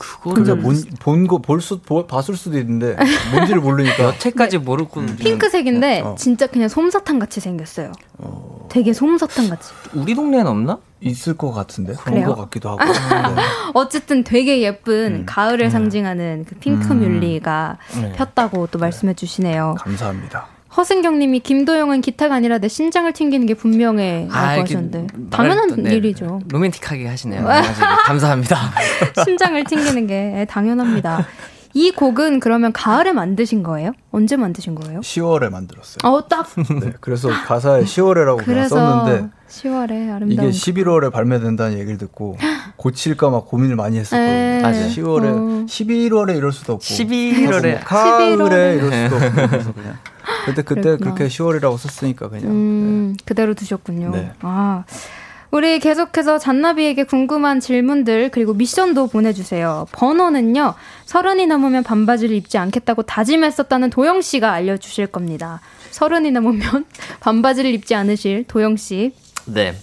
그거를 그러니까 본거 볼수 봤을 수도 있는데 뭔지를 모르니까 [laughs] 여태까지 모르고 핑크색인데 어. 진짜 그냥 솜사탕 같이 생겼어요. 되게 솜사탕 같이. 우리 동네엔 없나? 있을 것 같은데 그런? 것 같기도 하고 네. [laughs] 어쨌든 되게 예쁜 음. 가을을 상징하는 그 핑크 뮬리가 네. 폈다고 또 말씀해 주시네요. 감사합니다. 허승경님이 김도영은 기타가 아니라 내 심장을 튕기는 게 분명해 라고 아, 이렇게 하셨는데 당연한 또, 네, 일이죠. 로맨틱하게 하시네요. 감사합니다. [laughs] 심장을 튕기는 게 당연합니다. 이 곡은 그러면 가을에 만드신 거예요? 언제 만드신 거예요? 10월에 만들었어요. 어, 딱 네, 그래서 가사에 10월에라고 그냥 썼는데 10월에 아름다운 이게 11월에 발매된다는 얘기를 듣고 고칠까 막 고민을 많이 에. 했었거든요. 맞아요. 10월에 어. 11월에 이럴 수도 없고 11월에 가을에 11월에. 이럴 수도 없고 그래서 그냥 그때 그때 그랬구나. 그렇게 10월이라고 썼으니까 그냥 음, 그대로 두셨군요. 네. 아. 우리 계속해서 잔나비에게 궁금한 질문들 그리고 미션도 보내주세요. 번호는요. 서른이 넘으면 반바지를 입지 않겠다고 다짐했었다는 도영 씨가 알려주실 겁니다. 서른이 넘으면 [laughs] 반바지를 입지 않으실 도영 씨 네.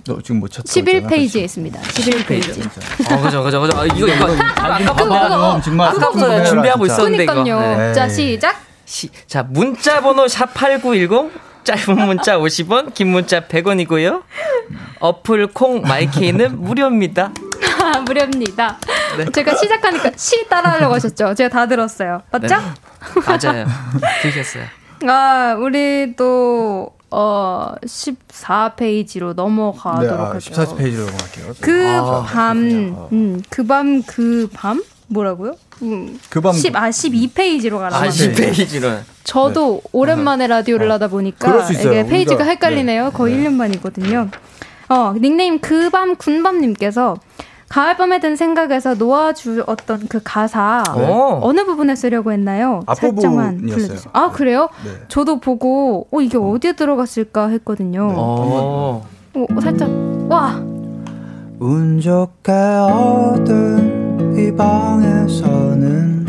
어? 너 지금 못 찾다 11페이지에 있습니다. 11페이지. 어, 그죠, 그죠, 그죠. 아, 이거, 이거. 봐봐 정말 아까부터 준비하고 있었는데, 이거. 그러니까요. 네. 자 시작. 시, 자, 문자 번호 샵8910 짧은 문자 50원, 긴 문자 100원이고요. 어플 콩 마이케이는 무료입니다. 아, [laughs] 무료입니다. 제가 시작하니까 시 따라하려고 하셨죠? 제가 다 들었어요. 맞죠? 네. 맞아요. [laughs] 들으셨어요. 아, 우리 또, 어, 14페이지로 넘어가도록 네, 아, 할게요. 14페이지로 갈게요. 그 아, 밤, 음, 그 밤, 그 밤? 뭐라고요? 음, 그밤 10, 아, 12페이지로 가라. 아, 10페이지로. 저도 오랜만에 라디오를 하다 보니까 그럴 수 있어요. 이게 페이지가 우리가- 헷갈리네요. 거의 1년 만이거든요. 어, 닉네임 그밤 군밤님께서 가을밤에 든 생각에서 놓아주었던 그 가사 오. 어느 부분에 쓰려고 했나요? 살짝만. 불러주세요. 아 그래요? 네. 저도 보고 어 이게 어디에 들어갔을까 했거든요. 어. 어, 살짝 와 운 좋게 얻은 이 방에서는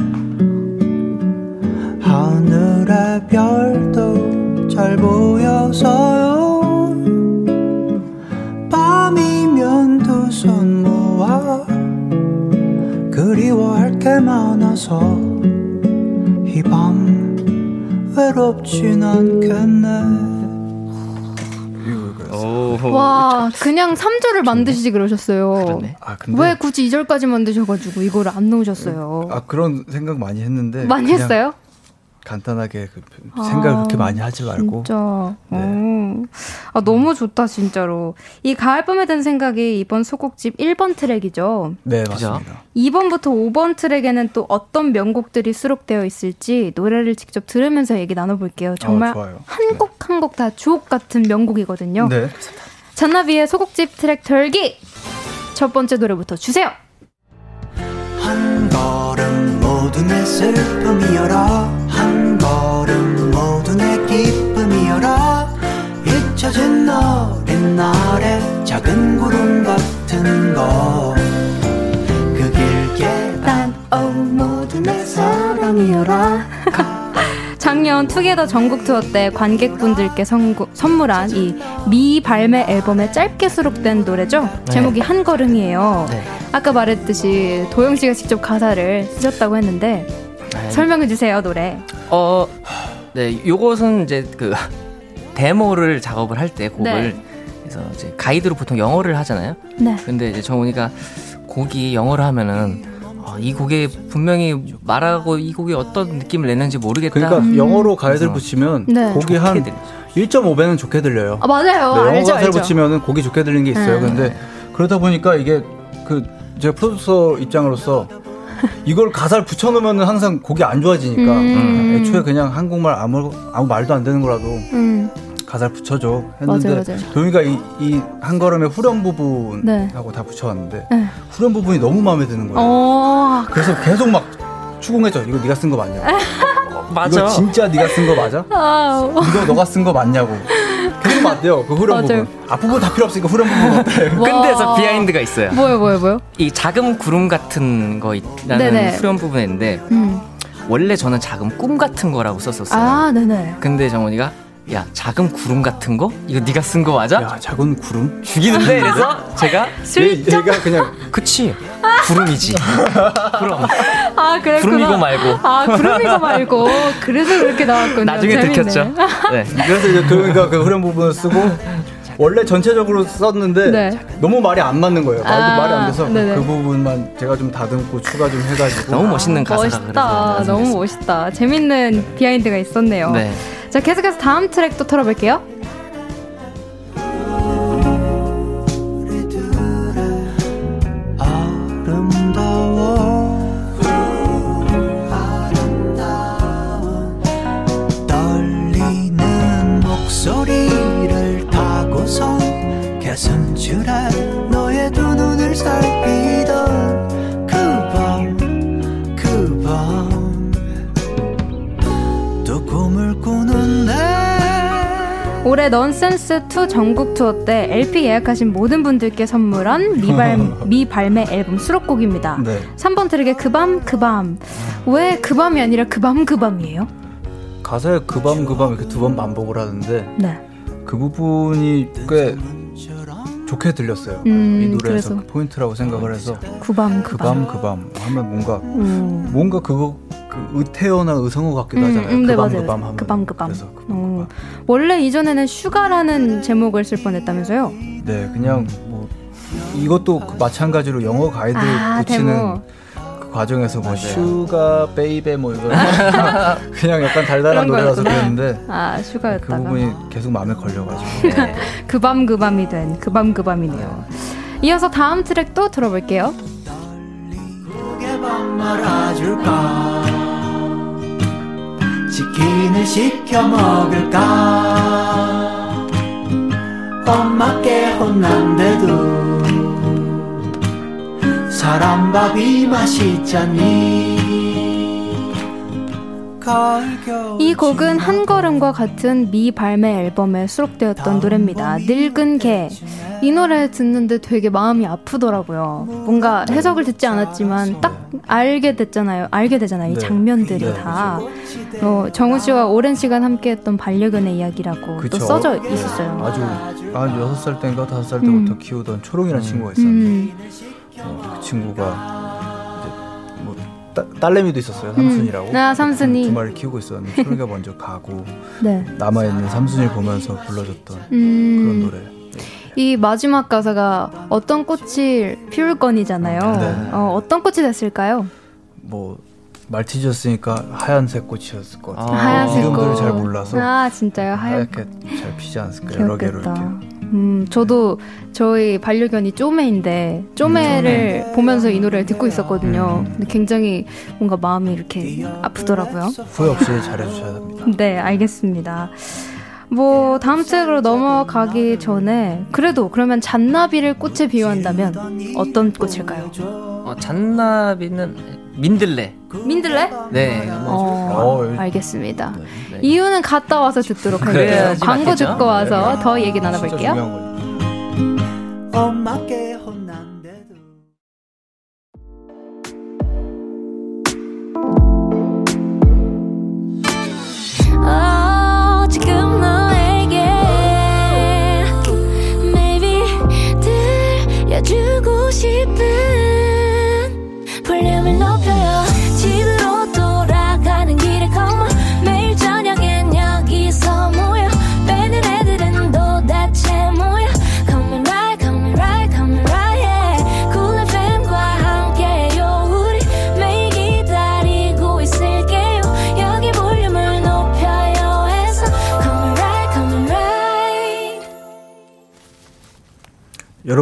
하늘의 별도 잘 보여서요 밤이면 두손 모아 그리워할 게 많아서 이 밤 외롭진 않겠네 오. 와, 그냥 3절을 만드시지 그러셨어요. 아 근데 왜 굳이 2절까지 만드셔가지고 이거를 안 넣으셨어요? 아 그런 생각 많이 했는데 많이 그냥 했어요? 간단하게 그 생각 그렇게 많이 하지 말고 진짜. 네. 어. 아, 너무 좋다, 진짜로. 이 가을밤에 든 생각이 이번 소곡집 1번 트랙이죠. 네? 맞습니다. 2번부터 5번 트랙에는 또 어떤 명곡들이 수록되어 있을지 노래를 직접 들으면서 얘기 나눠볼게요. 정말 어, 좋아요. 한곡 한 곡 다 주옥 같은 명곡이거든요. 네. 잔나비의 소곡집 트랙 덜기! 첫 번째 노래부터 주세요! 한 걸음 모두 내 슬픔이여라. 한 걸음 모두 내 기쁨이여라. 잊혀진 어린 날의 작은 구름 같은 거 그 길게 난어 모두 내 사랑이여라 작년 투게더 전국 투어 때 관객분들께 선구, 선물한 이 미 발매 앨범에 짧게 수록된 노래죠. 제목이 네. 한 걸음이에요. 네. 아까 말했듯이 도영 씨가 직접 가사를 쓰셨다고 했는데 네. 설명해 주세요 노래. 어, 네, 요것은 이제 그 데모를 작업을 할 때 곡을 네. 그래서 이제 가이드로 보통 영어를 하잖아요. 네. 근데 이제 정훈이가 곡이 영어로 하면은 어, 이 곡에 분명히 말하고 이 곡이 어떤 느낌을 내는지 모르겠다. 그러니까 영어로 가이드를 그래서 붙이면 네. 곡이 한 들리죠. 1.5배는 좋게 들려요. 아 맞아요. 네, 영어 알죠 가사를 알죠. 붙이면은 곡이 좋게 들리는 게 있어요. 네. 근데 그러다 보니까 이게 그 제가 프로듀서 입장으로서 이걸 가사를 붙여놓으면 항상 곡이 안 좋아지니까 음. 애초에 그냥 한국말 아무 아무 말도 안 되는 거라도 음. 가사를 붙여줘 했는데 맞아요, 맞아요. 도형이가 이이한 걸음의 후렴 부분하고 네. 다 붙여왔는데 네. 후렴 부분이 너무 마음에 드는 거예요. 어. 그래서 계속 막 추궁했죠. 이거 네가 쓴 거 맞냐? [laughs] 맞아. 이거 진짜 네가 쓴 거 맞아? 아, 이거 너가 쓴 거 맞냐고. 계속 맞대요. 그 후렴 맞아요. 부분. 앞부분 다 필요 없으니까 후렴 부분 [laughs] 어때? 근데서 와. 비하인드가 있어요. 뭐요 뭐요 뭐요? 이 작은 구름 같은 거 있라는 네네. 후렴 부분에 있는데 음. 원래 저는 작은 꿈 같은 거라고 썼었어요. 아 네네. 근데 정원이가 야 작은 구름 같은 거 이거 네가 쓴 거 맞아? 야, 작은 구름? 죽이는데 그래서 [laughs] 제가 얘, 얘가 그냥 그치 구름이지. 그럼 아 그랬구나. 구름이고 말고. 아 구름이고 말고. 그래서 그렇게 나왔군요. 나중에 재밌네. 들켰죠. 네. 그래서 이제 그러니까 그 후렴 부분을 쓰고 원래 전체적으로 썼는데 네. 너무 말이 안 맞는 거예요. 말도 아, 말이 안 돼서 그- 네네. 그 부분만 제가 좀 다듬고 추가 좀 해가지고 너무 멋있는 가사가 멋있다. 너무 멋있다. 재밌는 비하인드가 있었네요. 네. 자 계속해서 다음 트랙 또 틀어볼게요. 올해 Nonsense 2 전국 투어 때 LP 예약하신 모든 분들께 선물한 미발, [laughs] 미발매 앨범 수록곡입니다. 네. 3번 트랙의 그밤 그밤. 왜 그밤이 아니라 그밤 그밤이에요? 가사에 그밤 그밤 이렇게 두 번 반복을 하는데 네. 그 부분이 꽤 좋게 들렸어요. 음, 이 노래에서 그래서. 포인트라고 생각을 해서 그밤 그밤 그밤. 그밤 하면 뭔가 음. 뭔가 그거 그 의태어나 의성어 같기도 음, 하잖아요. 음, 네, 그밤 맞아요. 그밤 하면 그밤, 그밤. 그래서 그밤 어. 그밤. 원래 이전에는 Sugar라는 제목을 쓸 뻔했다면서요? 네, 그냥 뭐 이것도 그 마찬가지로 영어 가이드 아, 붙이는 데모. 그 과정에서 뭐 sugar baby 뭐 이거 [laughs] 그냥 약간 달달한 노래라서. 그랬는데 아그 sugar였다가 부분이 계속 마음에 걸려가지고 네. [laughs] 그밤 그밤이 된 그밤 그밤이네요. 이어서 다음 트랙 또 들어볼게요. 치킨을 시켜 먹을까? 엄마께 혼난데도. 사람 밥이 맛있잖니 이 곡은 한 걸음과 같은 미 발매 앨범에 수록되었던 노래입니다. 늙은 개. 이 노래 듣는데 되게 마음이 아프더라고요. 뭔가 해석을 듣지 않았지만 딱 알게 됐잖아요. 알게 되잖아요. 이 네. 장면들이 네, 다. 어, 정우 씨와 오랜 시간 함께했던 반려견의 이야기라고 또 그쵸. 써져 있었어요. 아주 한 여섯 살 때인가 다섯 살 때부터 음. 키우던 초롱이라는 친구가 있었는데 음, 어, 그 친구가 따, 딸내미도 있었어요 삼순이라고 음. 아, 삼순이. 두 마리 키우고 있었는데 초롱이가 먼저 가고 [laughs] 네. 남아 있는 삼순이를 보면서 불러줬던 그런 음, 노래. 이 마지막 가사가 어떤 꽃을 피울 건이잖아요. 네. 어, 어떤 꽃이 됐을까요? 뭐 말티즈였으니까 하얀색 꽃이었을 것 같아요. 아, 하얀색 이름들을 꽃. 잘 몰라서 아, 진짜요? 하얗게 잘 피지 않았을까 여러 개로. 이렇게. 음, 저도 저희 반려견이 쪼매인데 쪼매를 보면서 이 노래를 듣고 있었거든요. 근데 굉장히 뭔가 마음이 이렇게 아프더라고요. 후회 없이 잘해주셔야 됩니다. 네, 알겠습니다. 뭐 다음 트랙으로 넘어가기 전에 그래도 그러면 잔나비를 꽃에 비유한다면 어떤 꽃일까요? 어, 잔나비는 민들레. 민들레? 네. 어, 어, 알겠습니다. 네. 이유는 갔다 와서 듣도록 할게요. 광고? 듣고 와서 더 얘기 나눠볼게요.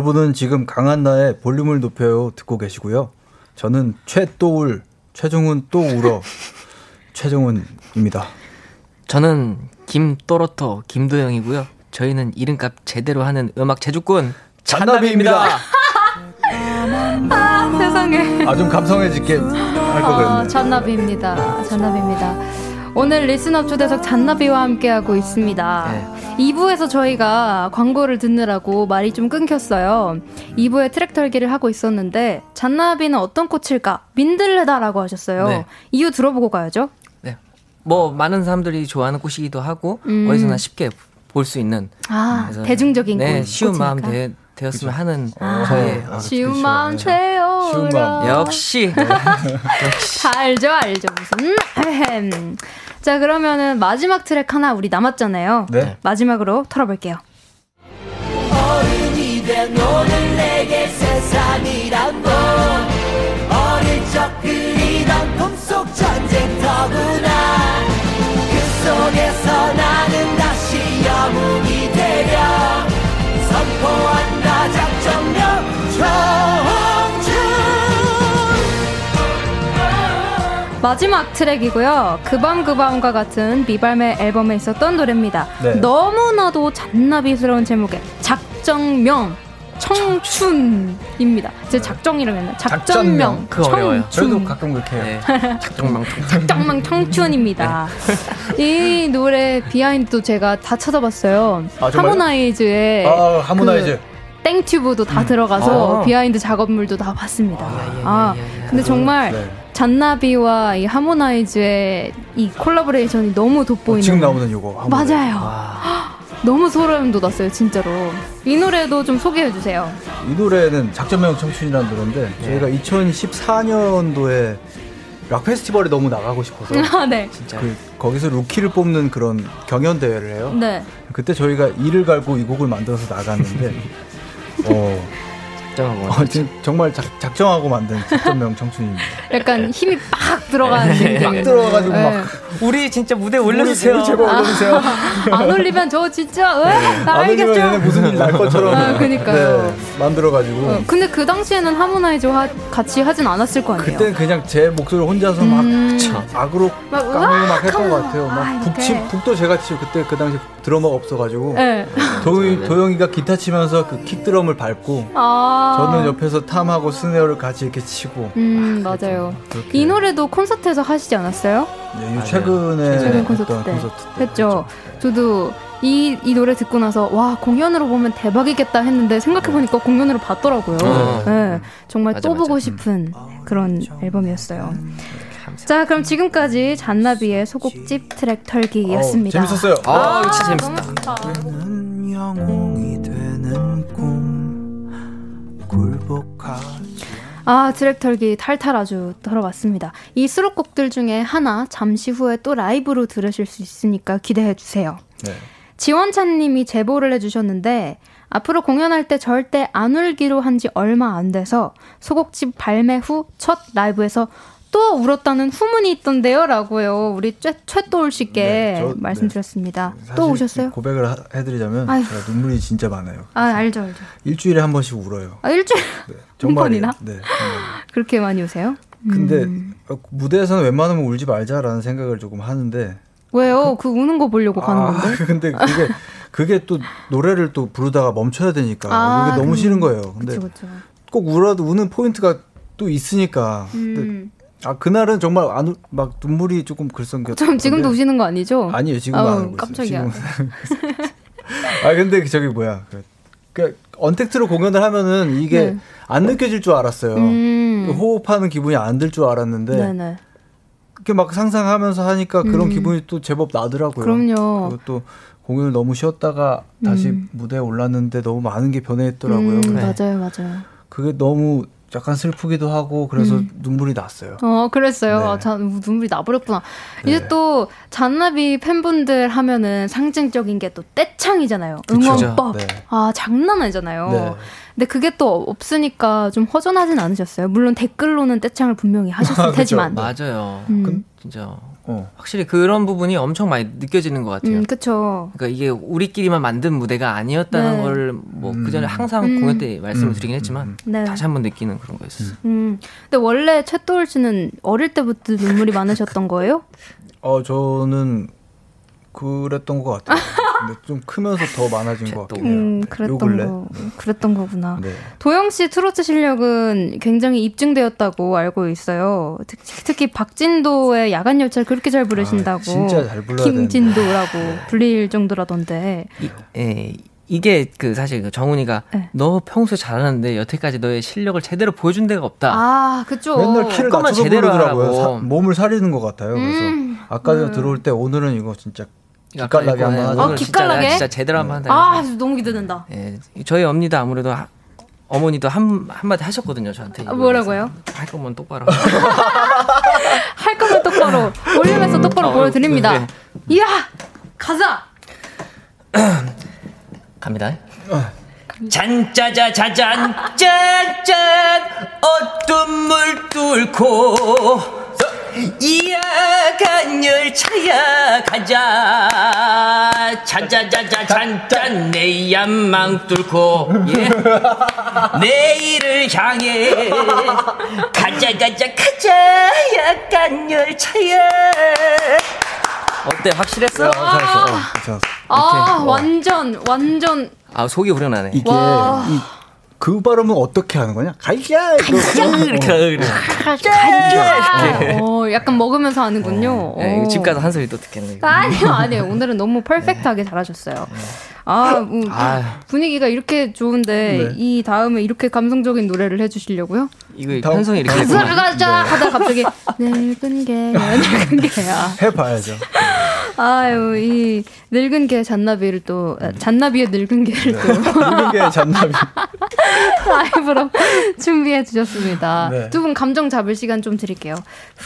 여러분은 지금 강한나의 볼륨을 높여요 듣고 계시고요. 저는 최또울 최종훈 또 울어 [laughs] 최종훈입니다. 저는 김또로토 김도영이고요. 저희는 이름값 제대로 하는 음악 제주꾼 잔나비입니다. [laughs] 아, 세상에. 아 좀 감성해지게 할걸 아, 그랬네. 잔나비입니다. 잔나비입니다. 오늘 리스너 초대석 잔나비와 함께하고 있습니다. 네. 2부에서 저희가 광고를 듣느라고 말이 좀 끊겼어요. 2부에 트랙 털기를 하고 있었는데 잔나비는 어떤 꽃일까? 민들레다라고 하셨어요. 네. 이유 들어보고 가야죠. 네. 뭐 많은 사람들이 좋아하는 꽃이기도 하고 음. 어디서나 쉽게 볼 수 있는 아, 대중적인 네, 꽃. 쉬운. 마음 되, 되었으면 하는 아. 저의 아, 쉬운 그쵸. 마음 네. 되어. 쉬운 마음. 역시 [laughs] 다 알죠, 알죠. 무슨 [laughs] 햄. 자, 그러면은 마지막 트랙 하나 우리 남았잖아요. 네. 마지막으로 털어볼게요. 어른이 된 오늘 내게 세상이란 건 어릴 적 그리던 꿈속 전쟁터구나 그 속에서 나는 다시 영웅이 되려 선포한다 작전명 정 마지막 트랙이고요. 그밤 그밤과 같은 미발매 앨범에 있었던 노래입니다. 네. 너무나도 잔나비스러운 제목의 작정명 청춘입니다. 제 작정이라고 했나? 작전명 어려워요. 저희도 청춘. 가끔 그렇게 해요. 네. 작정망 작정명 청춘입니다. 이 노래 비하인드도 제가 다 찾아봤어요. 아? 하모나이즈의 아 하모나이즈. 그 땡튜브도 다 들어가서 아. 비하인드 작업물도 다 봤습니다. 아, 예, 예, 예. 근데 정말 네. 잔나비와 이 하모나이즈의 이 콜라보레이션이 너무 돋보이는 어, 지금 나오는 요거. 하모나이즈. 맞아요. [gasps] 너무 소름 돋았어요, 진짜로. 이 노래도 좀 소개해 주세요. 이 노래는 작전명 청춘이라는 노래인데 네. 저희가 2014년도에 락 페스티벌에 너무 나가고 싶어서 [laughs] 아, 네. 진짜 그 거기서 루키를 뽑는 그런 경연 대회를 해요. 네. 그때 저희가 이를 갈고 이 곡을 만들어서 나갔는데 [laughs] 어, 작정하고 어, 지금 정말 작, 작정하고 만든 작전명 청춘입니다. 약간 힘이 빡 들어가는 느낌. 막 들어가가지고 막 우리 진짜 무대 올려주세요. 제발 올려주세요. 안 올리면 저 진짜, 왜? 안 올리면 얘네 알겠죠? 무슨 일 날 것처럼 아, 그니까요. 네, 만들어가지고 어, 근데 그 당시에는 하모나이즈와 같이 하진 않았을 거 아니에요. 그때는 그냥 제 목소리 혼자서 막 음. 악으로 막 깡을 막 했던 것 같아요. 아, 막 이렇게. 북치 북도 제가 치고 그때 그 당시 드러머가 없어가지고 네. 도영이, 도영이가 기타 치면서 그 킥 드럼을 밟고 아. 저는 옆에서 탐하고 스네어를 같이 이렇게 치고 음, 맞아요. 그렇게. 이 노래도 콘서트에서 하시지 않았어요? 네, 이거 최근에 최근 했던 콘서트 때. 콘서트 때 했죠. 저도 이, 이 노래 듣고 나서 와 공연으로 보면 대박이겠다 했는데 생각해보니까 공연으로 봤더라고요. 어. 네, 정말 맞아, 또 맞아. 보고 싶은 그런 앨범이었어요. 자 그럼 지금까지 잔나비의 소곡집 트랙 털기였습니다. 어, 재밌었어요. 아, 이거 진짜 재밌었다. 아, 트랙 털기 탈탈 아주 털어봤습니다. 이 수록곡들 중에 하나 잠시 후에 또 라이브로 들으실 수 있으니까 기대해 주세요. 네. 지원찬 님이 제보를 해 주셨는데, 앞으로 공연할 때 절대 안 울기로 한 지 얼마 안 돼서 소곡집 발매 후 첫 라이브에서 또 울었다는 후문이 있던데요? 라고요. 우리 최, 최또올 씨께 네, 저- 말씀드렸습니다. 사실 또 오셨어요? 고백을 하- 해드리자면. 제가 눈물이 진짜 많아요. 아, 알죠, 알죠. 일주일에 한 번씩 울어요. 아, 일주일 네. 번이나? 네, 정말. [laughs] 그렇게 많이 우세요? 근데 음. 어, 무대에서는 웬만하면 울지 말자라는 생각을 조금 하는데 왜요? 그 우는 거 보려고 가는 아, 건데. [laughs] 근데 그게 그게 또 노래를 또 부르다가 멈춰야 되니까 아, 그게 너무 그- 싫은 거예요. 근데 그쵸, 그쵸. 꼭 울어도 우는 포인트가 또 있으니까. 음. 아 그날은 정말 안, 우- 막 눈물이 조금 글썽겼. 좀 지금도 우시는 거 아니죠? 아니에요 지금 안 하고 있어요. 깜짝이야. 아 근데 저기 뭐야 그, 그 언택트로 공연을 하면은 이게 네. 안 느껴질 줄 알았어요. 음. 호흡하는 기분이 안 들 줄 알았는데 네네. 그렇게 막 상상하면서 하니까 그런 음. 기분이 또 제법 나더라고요. 그럼요. 그리고 또 공연을 너무 쉬었다가 다시 음. 무대에 올랐는데 너무 많은 게 변해있더라고요. 음, 그래서 맞아요, 맞아요. 그게 너무 약간 슬프기도 하고 그래서 음. 눈물이 났어요. 어, 그랬어요. 네. 아, 자, 눈물이 나버렸구나. 네. 이제 또 잔나비 팬분들 하면은 상징적인 게 또 떼창이잖아요. 응원법. 네. 아, 장난 아니잖아요. 네. 근데 그게 또 없으니까 좀 허전하진 않으셨어요. 물론 댓글로는 떼창을 분명히 하셨을 그쵸. 테지만. 맞아요. 음, 진짜 어. 확실히 그런 부분이 엄청 많이 느껴지는 것 같아요. 음, 그쵸. 그러니까 이게 우리끼리만 만든 무대가 아니었다는 네. 걸뭐그 전에 음. 항상 음. 공연 때 말씀을 음. 드리긴 했지만 네. 다시 한번 느끼는 그런 거였어요. 음. 근데 원래 최도울 씨는 어릴 때부터 눈물이 많으셨던 거예요? [laughs] 어 저는 그랬던 것 같아요. [laughs] 근데 좀 크면서 더 많아진 것 같긴 해요. 음, 네, 요 그랬던 근래. 거, 그랬던 거구나. 네. 도영 씨 트로트 실력은 굉장히 입증되었다고 알고 있어요. 특, 특히 박진도의 야간 열차를 그렇게 잘 부르신다고. 아, 진짜 잘 불러야 김진도라고 불릴 정도라던데. 이, 예, 이게 그 사실 그 정훈이가 네. 너 평소에 잘하는데 여태까지 너의 실력을 제대로 보여준 데가 없다. 아, 그쵸. 맨날 키를 낮춰서 제대로 부르더라고요. 사- 몸을 사리는 것 같아요. 그래서 음. 아까 전에 들어올 때 오늘은 이거 진짜 기깔나게 한번 하자. 오늘 아, 진짜 내가 기깔나게? 진짜 제대로 한번 한다. 아, 너무 기대된다. 예, 저희 언니도 아무래도 하- 어머니도 한 한마디 하셨거든요 저한테. 아, 뭐라고요? 할 거면 똑바로. [laughs] 할 거면 똑바로, 올리면서 똑바로 어, 보여드립니다. 네. 이야! 가자! [clears throat] 갑니다. 잔짜자 자잔 짠짠 어떤 물 뚫고 이야간 열차야 가자 잔짜자자 잔짠 내 yan망 뚫고 예 [laughs] 내일을 향해 가자 가자 가자 약간 열차야 어때 확실했어? 어, 잘했어. 어, 괜찮았어. 아, 완전, 완전. 아 속이 후련하네. 이게 와. 이, 그 발음은 어떻게 하는 거냐? 가이샤 이렇게 이렇게. 어, 약간 먹으면서 하는군요. 네, 이거 집 어. 가서 한 소리 또 듣겠네. 아니요, [laughs] 아니요. 오늘은 너무 퍼펙트하게 잘하셨어요. 아, 뭐, 아. 분위기가 이렇게 좋은데 네. 이 다음에 이렇게 감성적인 노래를 해주시려고요? 이거 다음- 편성이 이렇게 됐구나. 가자 하다 갑자기 늙은 개야 늙은 개야. 해봐야죠. 아유 이 늙은 개 잔나비를 또 아, 잔나비의 늙은 개를 또 이런 게 잔나비. [laughs] 라이브로 준비해 주셨습니다. 네. 두분 감정 잡을 시간 좀 드릴게요.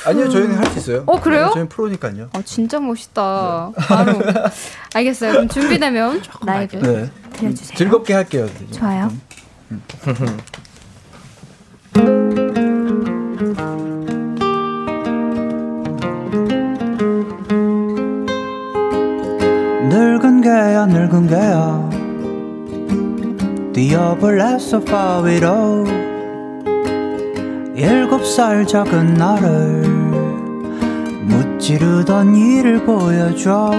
아니요, 저희는 할 수 있어요. 어, 그래요? 저희는 프로니까요. 아 진짜 멋있다. 바로 알겠어요. 그럼 준비되면 라이브 네. 들려주세요. 즐겁게 할게요. 좋아요. [laughs] 늙은 개야 늙은 개야. 뛰어볼래 소파 위로. 일곱 살 작은 나를 무찌르던 일을 보여줘.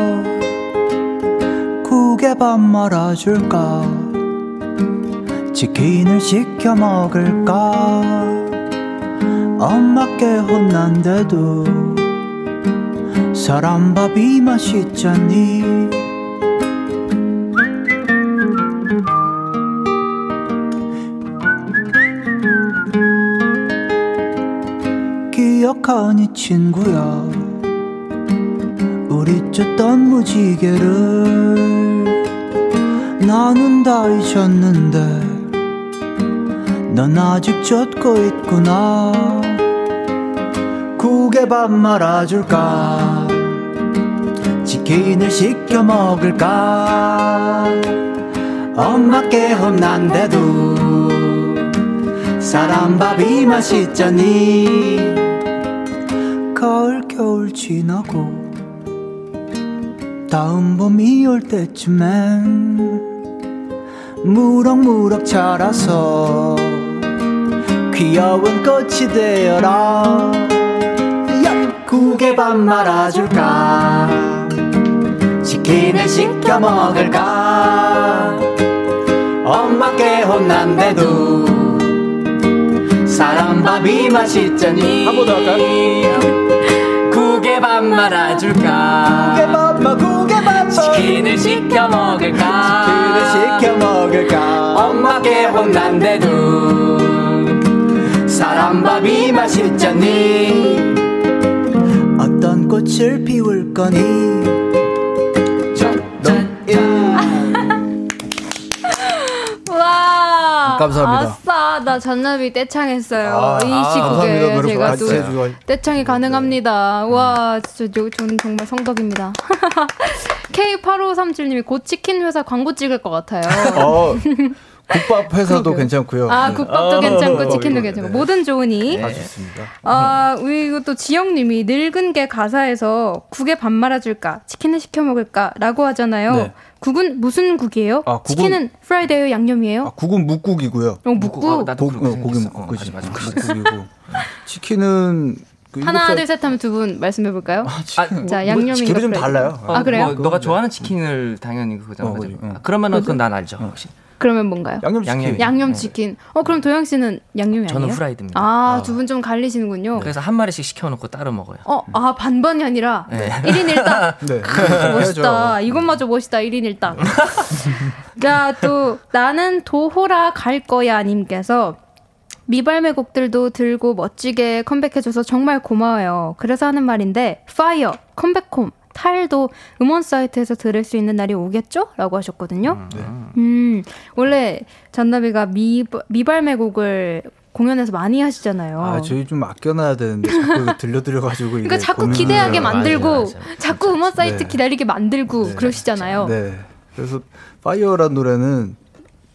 국에 밥 말아줄까 치킨을 시켜 먹을까? 엄마께 혼난데도 사람 밥이 맛있잖니? 기억하니 친구야. 우리 쫓던 무지개를 나는 다 잊었는데 넌 아직 쫓고 있구나. 국에 밥 말아줄까? 치킨을 시켜 먹을까? 엄마께 혼난데도 사람 밥이 맛있잖니? 가을 겨울 지나고 다음 봄이 올 때쯤엔 무럭무럭 자라서 귀여운 꽃이 되어라. 야! 국에 밥 말아줄까? 치킨을 시켜 먹을까? 엄마께 혼난대도 사람 밥이 맛있잖니? 한 번 더 할까요? 국에 밥 말아줄까? 국에 밥 마, 국에 밥 치킨을 시켜 먹을까? 치킨을 시켜 먹을까? 엄마께 혼난대도 밥이 맛있잖니 어떤 꽃을 피울 거니 [laughs] 와. 감사합니다. 아싸, 나 잔나비 떼창했어요. 아, 이 아, 시국에 감사합니다. 제가 또. 떼창이 가능합니다. 와, 진짜 저- 저는 정말 성덕입니다. [laughs] K8537님이 곧 치킨 회사 광고 찍을 것 같아요. 어, 국밥 회사도 그러게요. 괜찮고요. 아, 국밥도 어, 괜찮고 어, 치킨도 괜찮고 네. 뭐든 좋으니. 다 좋습니다. 아, 우리 이것도 지영님이 늙은 게 가사에서 국에 밥 말아줄까, 치킨을 시켜 먹을까라고 하잖아요. 네. 국은 무슨 국이에요? 아, 국은- 치킨은 프라이드예요, 양념이에요? 아, 국은 뭇국이고요. 어, 뭇국. 어, 나도 고, 어, 고기. 뭇국 어, 그지 맞아, 맞아. 뭇국이고 치킨은 그 하나, 둘, 셋 하면 두 분 말씀해 볼까요? 아, 자, 양념이 치킨이 좀 달라요. 어, 아, 그래요? 뭐 너가 좋아하는 치킨을 당연히 그거잖아. 어. 응. 아, 그러면은 그건 난 알죠. 혹시. 그러면 뭔가요? 양념 치킨. 양념이. 양념 치킨. 어, 그럼 도영 씨는 양념이 저는 아니에요? 후라이드입니다. 아, 두 분좀 갈리시는군요. 그래서 한 마리씩 시켜놓고 따로 먹어요. 어, 아, 반반이 아니라 네. 1인 1닭. [laughs] 네. 멋있다. 이것마저 멋있다. 1인 1닭. [laughs] 자, 또 나는 도호라 갈 거야 님께서 미발매 곡들도 들고 멋지게 컴백해줘서 정말 고마워요. 그래서 하는 말인데 Fire Come Back Home 탈도 음원 사이트에서 들을 수 있는 날이 오겠죠? 라고 하셨거든요. 음, 원래 잔나비가 미, 미발매 곡을 공연에서 많이 하시잖아요. 아, 저희 좀 아껴놔야 되는데 자꾸 들려드려가지고. 그러니까 자꾸 기대하게. 만들고 맞아요, 맞아요. 자꾸 음원 사이트 네. 기다리게 만들고 그러시잖아요. 네. 그래서 Fire란 노래는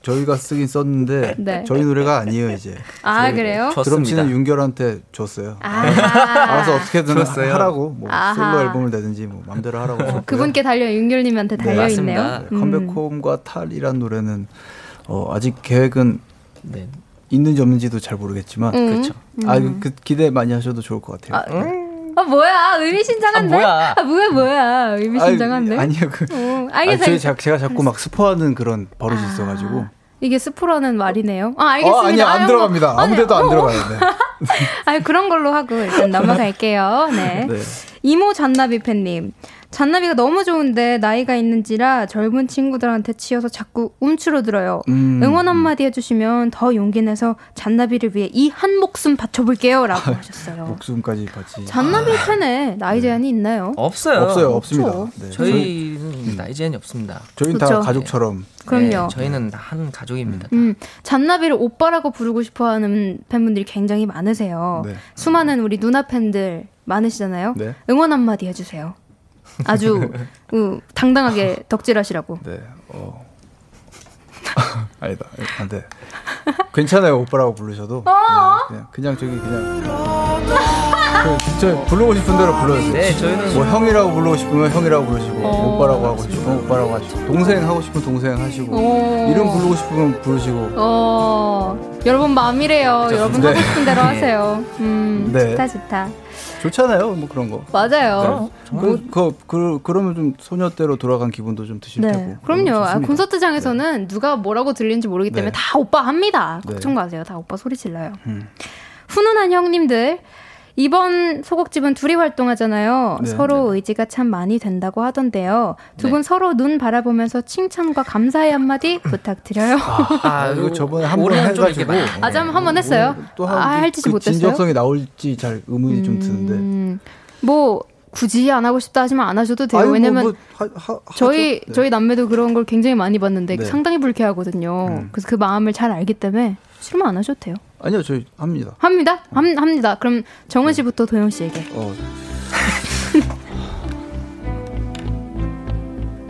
저희가 쓰긴 썼는데 [laughs] 네. 저희 노래가 아니에요 이제. 아 그래요? 드럼 치는 윤결한테 줬어요. 아, 알아서 어떻게든 줬어요. 하라고 뭐 아하. 솔로 앨범을 내든지 뭐 마음대로 하라고 하셨고요. 그분께 달려 윤결님한테 달려 있네요. 맞습니다. 네, Come Back Home과 탈이란 노래는 어, 아직 계획은 네. 있는지 없는지도 잘 모르겠지만 음. 그렇죠. 아, 그 기대 많이 하셔도 좋을 것 같아요. 아 뭐야 의미심장한데? 아, 뭐야. 아, 뭐야 뭐야 의미심장한데? 아니, 아니요 그 어, 아니, 알겠어요. 저희 자, 제가 자꾸 막 스포하는 그런 버릇이 있어가지고 이게 스프라는 말이네요. 아 알겠습니다. 어, 아니 안 아유, 들어갑니다. 뭐, 아무데도 안 어, 들어가요. 네. 아 그런 걸로 하고 일단 넘어갈게요. 네. 네. 이모 잔나비 팬님. 잔나비가 너무 좋은데 나이가 있는지라 젊은 친구들한테 치여서 자꾸 움츠러 들어요. 음. 응원 한마디 해주시면 더 용기 내서 잔나비를 위해 이 한 목숨 바쳐볼게요. 라고 하셨어요. 목숨까지 같이 잔나비 팬에 나이 제한이 있나요? 없어요. 없어요, 없습니다. 네. 저희는 나이 제한이 없습니다. 저희는 그쵸. 다 가족처럼 그럼요. 네, 저희는 다한 가족입니다. 음, 잔나비를 오빠라고 부르고 싶어 하는 팬분들이 굉장히 많으세요. 네. 수많은 우리 누나 팬들 많으시잖아요. 네. 응원 한마디 해주세요. 아주 [laughs] 음, 당당하게 덕질하시라고. 네. 어. [laughs] 아니다. 안 돼. 괜찮아요. 오빠라고 부르셔도. 네, 그냥 그냥 저기 그냥 그, 저 부르고 싶은 대로 불러주세요. 네, 저희는 뭐 형이라고 부르고 싶으면 형이라고 부르시고 어. 오빠라고 하고 싶으면 오빠라고 하시고 동생 하고 싶으면 동생 하시고 어. 이름 부르고 싶으면 부르시고 어, 여러분 마음이래요. 여러분 네. 하고 싶은 대로 [laughs] 하세요. 음, 네. 좋다, 좋다. 좋잖아요. 뭐 그런 거. 맞아요. 그, 그, 그, 그러면 좀 소녀 때로 돌아간 기분도 좀 드실 네, 테고. 그럼요. 아. 콘서트장에서는 누가 뭐라고 들리는지 모르기 때문에 네. 다 오빠 합니다. 네. 걱정 마세요. 다 오빠 소리 질러요. 음. 훈훈한 형님들. 이번 소곡집은 둘이 활동하잖아요. 네, 서로 의지가 참 많이 된다고 하던데요. 두 네. 분 서로 눈 바라보면서 칭찬과 감사의 한마디 [laughs] 부탁드려요. 아, 이거 저번에 한번 올해는 좀 이렇게 해가지고 아, 좀 한번 했어요? 또 아, 한, 할지 그 못했어요? 진정성이 나올지 잘 의문이 좀 드는데. 음, 뭐 굳이 안 하고 싶다 하지만 안 하셔도 돼요. 아유, 뭐, 왜냐면 뭐 하, 하, 저희. 네. 저희 남매도 그런 걸 굉장히 많이 봤는데 네. 상당히 불쾌하거든요. 음. 그래서 그 마음을 잘 알기 때문에 싫으면 안 하셔도 돼요. 아니요, 저희 합니다. 합니다. 함, 합니다. 그럼 정은 씨부터 도영 씨에게. 어.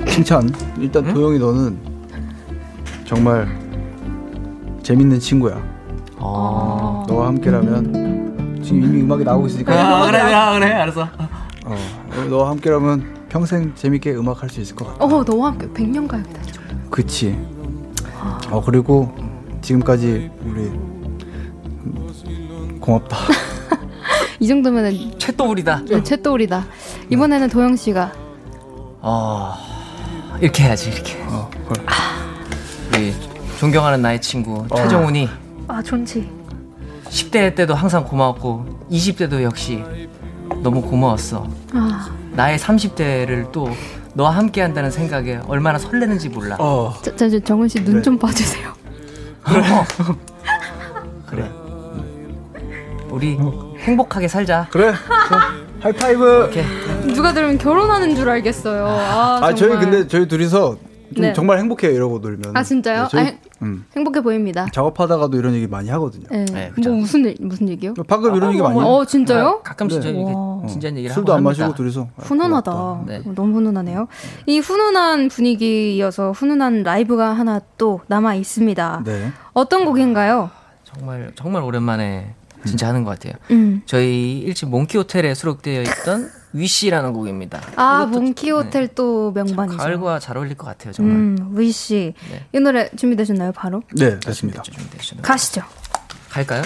칭찬. 일단 도영이 너는 정말 재밌는 친구야. 아, 너와 함께라면 지금 이미 음악이 나오고 있으니까. 아, 그래, 그래, 그래, 알았어. 어, 너와 함께라면 평생 재밌게 음악 할 수 있을 것 같아. 어, 너와 함께 100년 가야겠다. 진짜. 그치. 어 그리고 지금까지 우리 음, 고맙다. 이 정도면은 채또울이다. 네, 채또울이다. 이번에는 도영 씨가 어, 이렇게 해야지 이렇게. 어, 그걸. 우리 존경하는 나의 친구 최정훈이 아, 존치. 10대 때도 항상 고마웠고 20대도 역시 너무 고마웠어. 아, 나의 30대를 또 너와 함께 한다는 생각에 얼마나 설레는지 몰라. 어, 저, 저, 저 정은 씨눈좀 봐주세요. 그래. [laughs] 우리 행복하게 살자. 그래. 하이파이브. 누가 들으면 결혼하는 줄 알겠어요. 아, 아, 저희 정말. 근데 저희 둘이서 좀 네. 정말 행복해요, 이러고 놀면. 아, 진짜요? 네, 저희, 아, 음, 행복해 보입니다. 작업하다가도 이런 얘기 많이 하거든요. 네. 네, 그죠. 뭐 무슨 일, 무슨 얘기요? 방금 이런 얘기 많이 해요. 어, 진짜요? 가끔씩 네. 이렇게 와. 진지한 얘기를 술도 하고 안 합니다. 마시고 둘이서. 아, 훈훈하다. 네. 어, 너무 훈훈하네요. 이 훈훈한 분위기 이어서 훈훈한 라이브가 하나 또 남아 있습니다. 네. 어떤 곡인가요? 정말 정말 오랜만에 진짜 하는 것 같아요. 음. 저희 일집 몽키 호텔에 수록되어 있던 위시라는 곡입니다. 아, 몽키 호텔 또 명반이죠. 가을과 잘 어울릴 것 같아요, 정말. 음, 위씨. 네. 이 노래 준비되셨나요, 바로? 네, 됐습니다. 준비되시는 가시죠. 갈까요?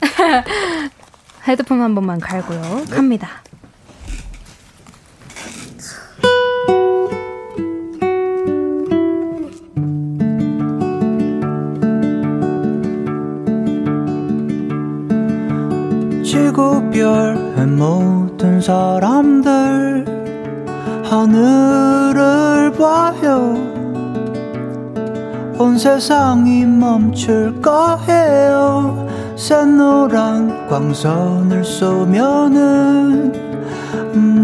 [laughs] 헤드폰 한 번만 갈고요. 네. 갑니다. 지구 별의 모든 사람들 하늘을 봐요. 온 세상이 멈출 거예요. 새노란 광선을 쏘면은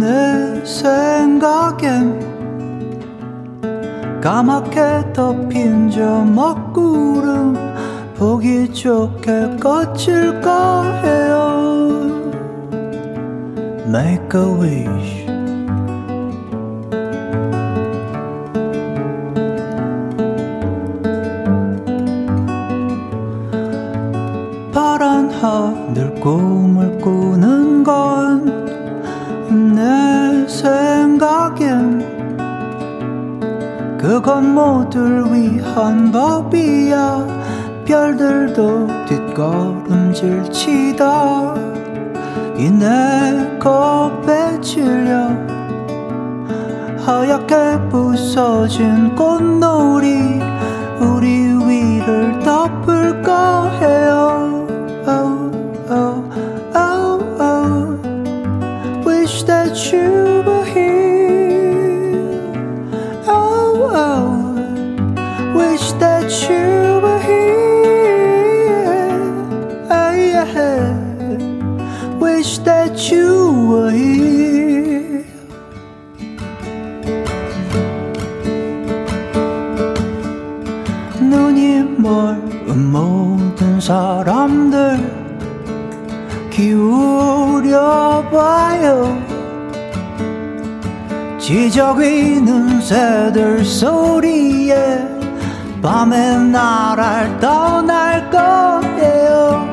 내 생각엔 까맣게 덮인 저 먹구름 보기 좋게 거칠 거예요. Make a wish. 파란 하늘 꿈을 꾸는 건 내 생각엔 그건 모두를 위한 법이야 별들도 뒷걸음질 치다 이내 겁에 질려 하얗게 부서진 꽃놀이 우리 위를 덮을 거예요 oh, oh, oh, oh. Wish that you were here oh, oh. Wish that you 사람들 기울여봐요. 지저귀는 새들 소리에 밤에 나를 떠날 거예요.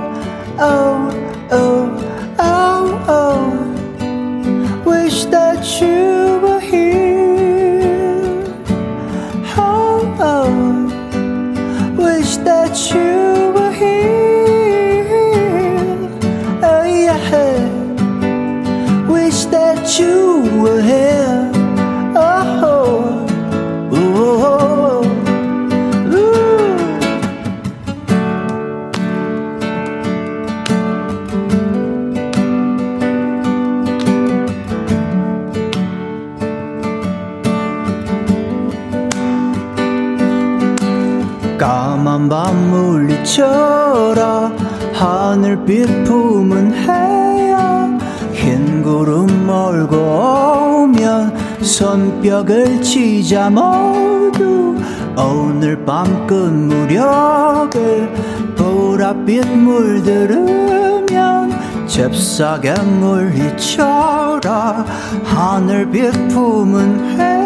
Oh, oh, 물리쳐라 하늘빛 품은 해야 흰 구름 몰고 오면 손뼉을 치자 모두 오늘 밤 끝 무렵에 보랏빛 물들으면 잽싸게 물리쳐라. 하늘빛 품은 해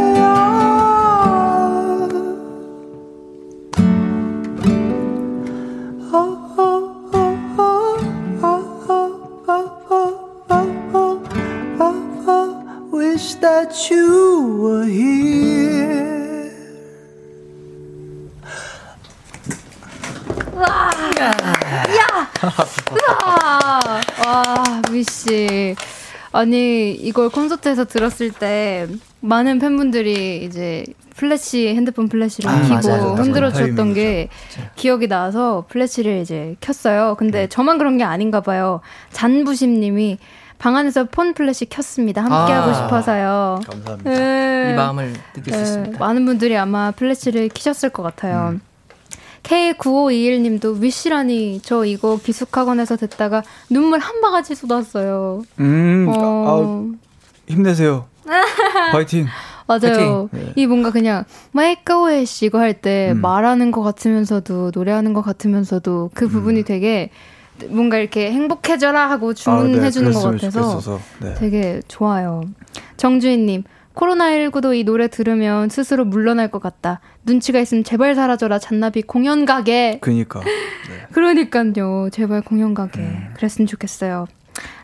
아. 아니 이걸 콘서트에서 들었을 때 많은 팬분들이 이제 플래시 핸드폰 플래시를 아, 켜고. 흔들어 주셨던 타이밍이죠. 게 기억이 나서 플래시를 이제 켰어요. 근데 저만 그런 게 아닌가 봐요. 잔부심 님이 방 안에서 폰 플래시 켰습니다. 함께 아. 하고 싶어서요. 감사합니다. 네. 이 마음을 느낄 수 네, 있습니다. 많은 분들이 아마 플래시를 키셨을 것 같아요. K9521님도 Wish라니 저 이거 기숙학원에서 듣다가 눈물 한 바가지 쏟았어요. 음, 아, 어, 힘내세요. [laughs] 파이팅. 맞아요. 네. 이 뭔가 그냥 마이크웨이시 이거 할때 음. 말하는 것 같으면서도 노래하는 것 같으면서도 그 부분이 되게 뭔가 이렇게 행복해져라 하고 주문해 아, 네, 주는 것 같아서. 네. 되게 좋아요. 정주인님, 코로나19도 이 노래 들으면 스스로 물러날 것 같다. 눈치가 있으면 제발 사라져라. 잔나비 공연 가게. 그니까. [laughs] 그러니까요. 제발 공연 가게. 음. 그랬으면 좋겠어요.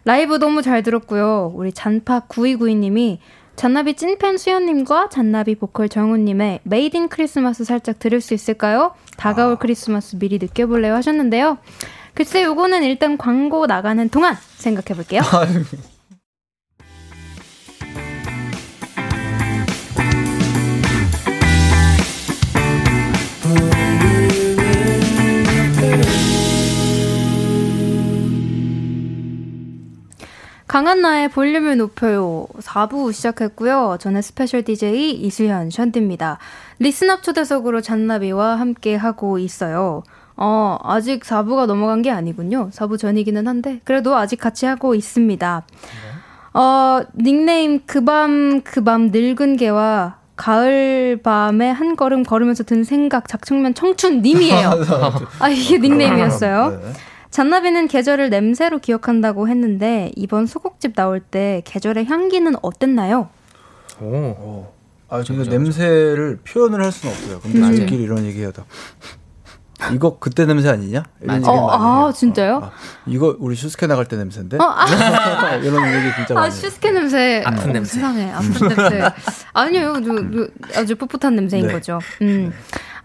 라이브 너무 잘 들었고요. 우리 잔파 9292님이 잔나비 찐팬 수현님과 잔나비 보컬 정훈님의 Made in Christmas 살짝 들을 수 있을까요? 다가올 크리스마스 미리 느껴볼래요 하셨는데요. 글쎄 요거는 일단 광고 나가는 동안 생각해 볼게요. [laughs] 강한나의 볼륨을 높여요. 4부 시작했고요. 저는 스페셜 DJ 이수현 션디입니다. 리스너 초대석으로 잔나비와 함께 하고 있어요. 어, 아직 4부가 넘어간 게 아니군요. 4부 전이기는 한데, 그래도 아직 같이 하고 있습니다. 어, 닉네임 그밤 그밤 늙은 개와 가을 밤에 한 걸음 걸으면서 든 생각 작전명 청춘 님이에요. [laughs] 아 이게 닉네임이었어요. 네. 잔나비는 계절을 냄새로 기억한다고 했는데 이번 소곡집 나올 때 계절의 향기는 어땠나요? 오. 어. 아, 근데 냄새를 표현을 할 수는 없어요. 근데 맞아요. 저희끼리 이런 얘기하다. 이거 그때 냄새 아니냐? 이런 어, 많이 아, 해요. 진짜요? 아, 이거 우리 슈스케 나갈 때 냄새인데? 어, 아, [laughs] 이런 얘기 진짜 아 많이 해요. 슈스케 냄새. 아픈 어, 냄새. 세상에 아픈 냄새. [laughs] 아니요, 저, 저, 아주 풋풋한 냄새인 네. 거죠. 음.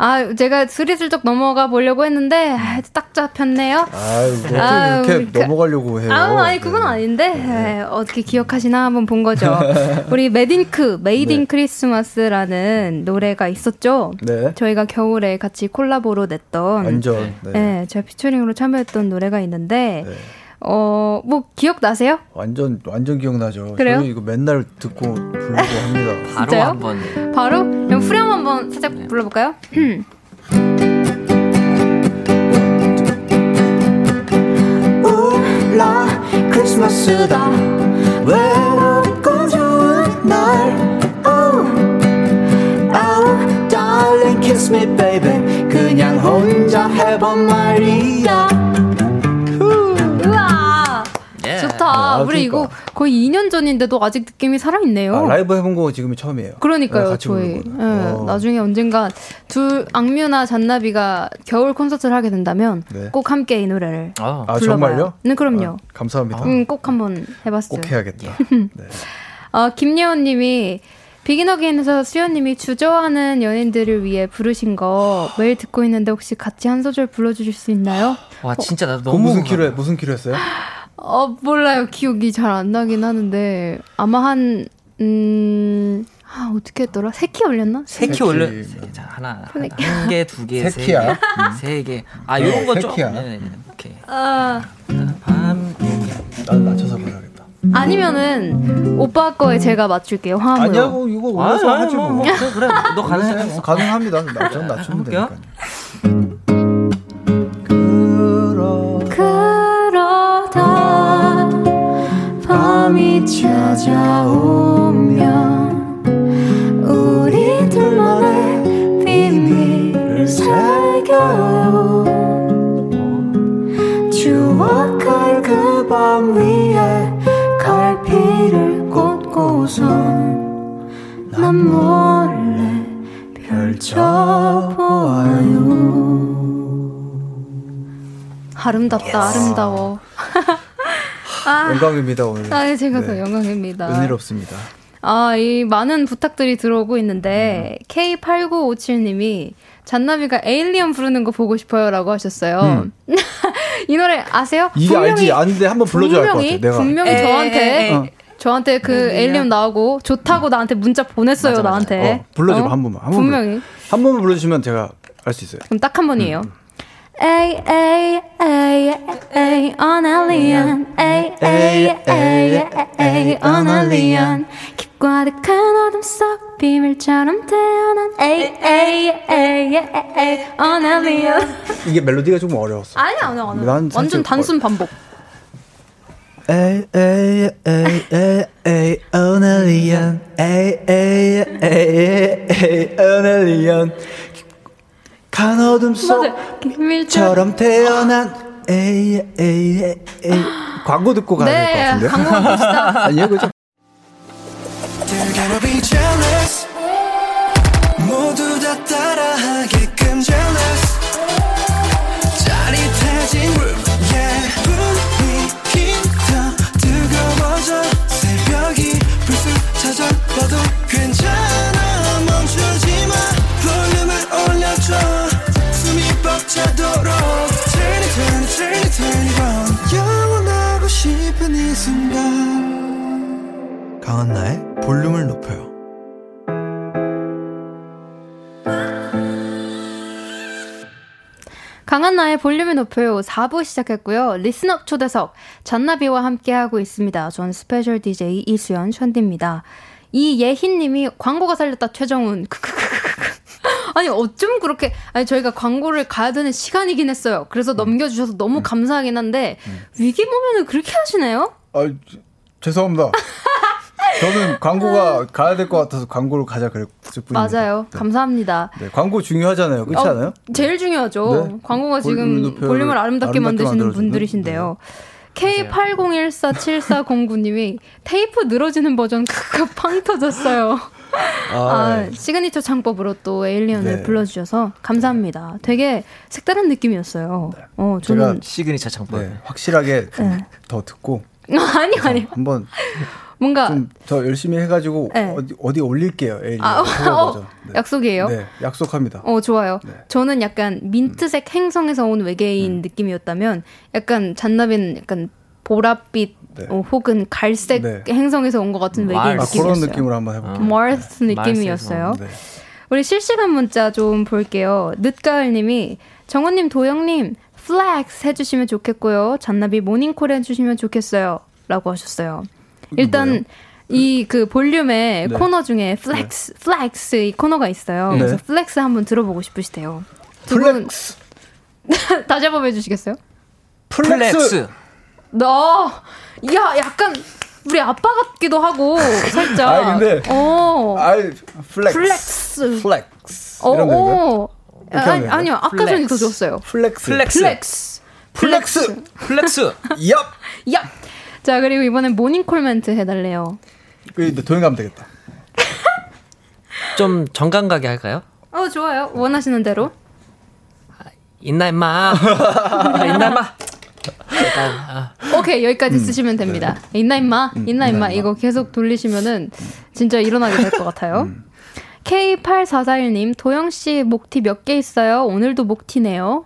아 제가 스리슬쩍 넘어가 보려고 했는데 아, 딱 잡혔네요. 아유, 아유, 이렇게 그- 넘어가려고 해요? 아, 아니 그건 네. 아닌데 에, 어떻게 기억하시나 한번 본 거죠. [laughs] 우리 메딘크 Made in 네. Christmas라는 노래가 있었죠. 네. 저희가 겨울에 같이 콜라보로 냈던 완전. 네. 네, 제가 피처링으로 참여했던 노래가 있는데 네. 어, 뭐 기억나세요? 완전 완전 기억나죠. 그래요? 저희 이거 맨날 듣고 부르고 합니다. 바로 진짜요? 한번 바로 그럼 후렴 한번 살짝 불러 볼까요? [clears throat] 아, 우리 이거 그러니까. 거의 2년 전인데도 아직 느낌이 살아있네요. 아, 라이브 해본 거 지금이 처음이에요. 그러니까요, 네, 같이 저희. 거는. 어. 나중에 언젠가 둘 악뮤나 잔나비가 겨울 콘서트를 하게 된다면 네. 꼭 함께 이 노래를 아, 아, 불러봐요. 정말요? 네, 그럼요. 아, 감사합니다. 음, 꼭 한번 해봤어요. 꼭 해야겠다. [laughs] 네. 어, 김예원님이 비긴 어게인에서 수연님이 주저하는 연인들을 위해 부르신 거 매일 듣고 있는데 혹시 같이 한 소절 불러주실 수 있나요? 와 진짜 나 그거 너무 무슨. 키로 무슨 키로 했어요? [laughs] 어 몰라요 기억이 잘 안 나긴 하는데 아마 한 음. 아, 어떻게 했더라? 세키 올렸나? 세키 세키. 올려 자, 하나 세 키. 한 개, 두 개, 세? 개, 음, 세 개. 아 네, 이런 거세 좀. 키야. 네, 네, 네, 오케이. 아, 밤 이렇게. 나는 맞춰서 불러야겠다. 아니면은 오빠 거에 제가 맞출게요. 화음으로. 아니야, 뭐 이거 올려서 하지 뭐. 뭐, 그래, 그래. 너 가능해. 뭐 가능합니다. 나, 전 낮추면. 되니까 밤이 찾아오면 우리 둘만의 비밀을 새겨요. 추억할 그 밤 위에 갈피를 꽂고선 난 몰래 펼쳐보아요. 아름답다 아름다워 아, 영광입니다 오늘. 아 제가 더 네. 영광입니다 은혜롭습니다. 아, 이 많은 부탁들이 들어오고 있는데 K8957님이 잔나비가 에일리언 부르는 거 보고 싶어요라고 하셨어요. [laughs] 이 노래 아세요? 이게 알지? 아는데 한번 불러줘야 할것 분명히 같아. 내가. 분명히 에이, 저한테 어. 저한테 그 에일리엄 나오고 좋다고 나한테 문자 보냈어요 맞아, 맞아. 나한테. 어, 불러줘 어? 한 번만. 한 번만. 분명히. 한 번만 불러주시면 제가 알 수 있어요. 그럼 딱 한 번이에요. 에이 에이 에이 에이 an alien 에이 에이 에이 에이 an alien 깊고 아득한 어둠 속 비밀처럼 태어난 에이 에이 에이 에이 어날리언 이게 멜로디가 좀 어려웠어. 아니야 난 사실 완전 단순 반복 에이 에이 에이 에이 an alien 에이 에이 에이 에이 an alien 간 어둠 속처럼 태어난 에이 에이 에이 에이 광고 듣고 가야 될것네 같은데요? 광고 봅시다. [laughs] 아니요 그죠? 강한나의 볼륨을 높여요. 강한나의 볼륨을 높여요 4부 시작했고요. 리스너 초대석 잔나비와 함께하고 있습니다. 전 스페셜 DJ 이수현 션디입니다. 이예희님이 광고가 살렸다 최정훈. [laughs] 아니 어쩜 그렇게 아니 저희가 광고를 가야 되는 시간이긴 했어요. 그래서 넘겨주셔서 너무 감사하긴 한데 위기 보면은 그렇게 하시나요? 아 죄송합니다. [laughs] 저는 광고가 가야 될 것 같아서 광고를 가자 그랬을 뿐입니다. 맞아요. 네. 감사합니다. 네, 광고 중요하잖아요. 그렇지 어, 않아요? 제일 중요하죠. 네. 광고가 지금 볼륨을 아름답게 아름답게 만드시는? 분들이신데요. K80147409님이 테이프 늘어지는 버전 크크 팡 터졌어요. 아, 네. 시그니처 창법으로 또 Alien을 네. 불러주셔서 감사합니다. 되게 색다른 느낌이었어요. 어, 제가 저는 시그니처 창법. 네, 확실하게 좀 네. 더 듣고 [laughs] 아니 아니 한번 뭔가 좀 더 열심히 해가지고 네. 어디, 어디 올릴게요. 아, 어. 네. 약속이에요. 네, 약속합니다. 어, 좋아요. 네. 저는 약간 민트색 행성에서 온 외계인 음. 느낌이었다면 약간 잔나비는 약간 보랏빛 네. 어, 혹은 갈색 네. 행성에서 온 것 같은 외계인 마르스. 아, 느낌이었어요. 그런 느낌으로 한번 해볼게요. 마르스 느낌이었어요. 네. 우리 실시간 문자 좀 볼게요. 늦가을님이 정훈님, 도형님 flex 해주시면 좋겠고요. 잔나비 모닝콜 해주시면 좋겠어요. 라고 하셨어요. 일단 이 그 볼륨의 네. 코너 중에 flex, flex 이 코너가 있어요. 네. 그래서 flex 한번 들어보고 싶으시대요. 두분 flex. [laughs] 다시 한번 해주시겠어요? 플렉스. 너, 야, 약간 우리 아빠 같기도 하고 살짝. 아니, 근데- 어, 아이 flex. flex. flex. 어? 어. 아니? 아니요, 아까 전이 더 flex. 좋았어요. flex. flex. flex. flex. flex. [laughs] 얍. 야. 자 그리고 이번엔 모닝콜 멘트 해달래요. 그 도형 가면 되겠다. [laughs] 좀 정감 가게 할까요? 어 좋아요. 원하시는 대로. 일나 임마. 아, 일나 임마. 아, 오케이 여기까지 쓰시면 됩니다. 있나 임마, 있나 임마 이거 계속 돌리시면은 진짜 일어나게 될 것 같아요. K8441님 도영 씨 목티 몇 개 있어요? 오늘도 목티네요.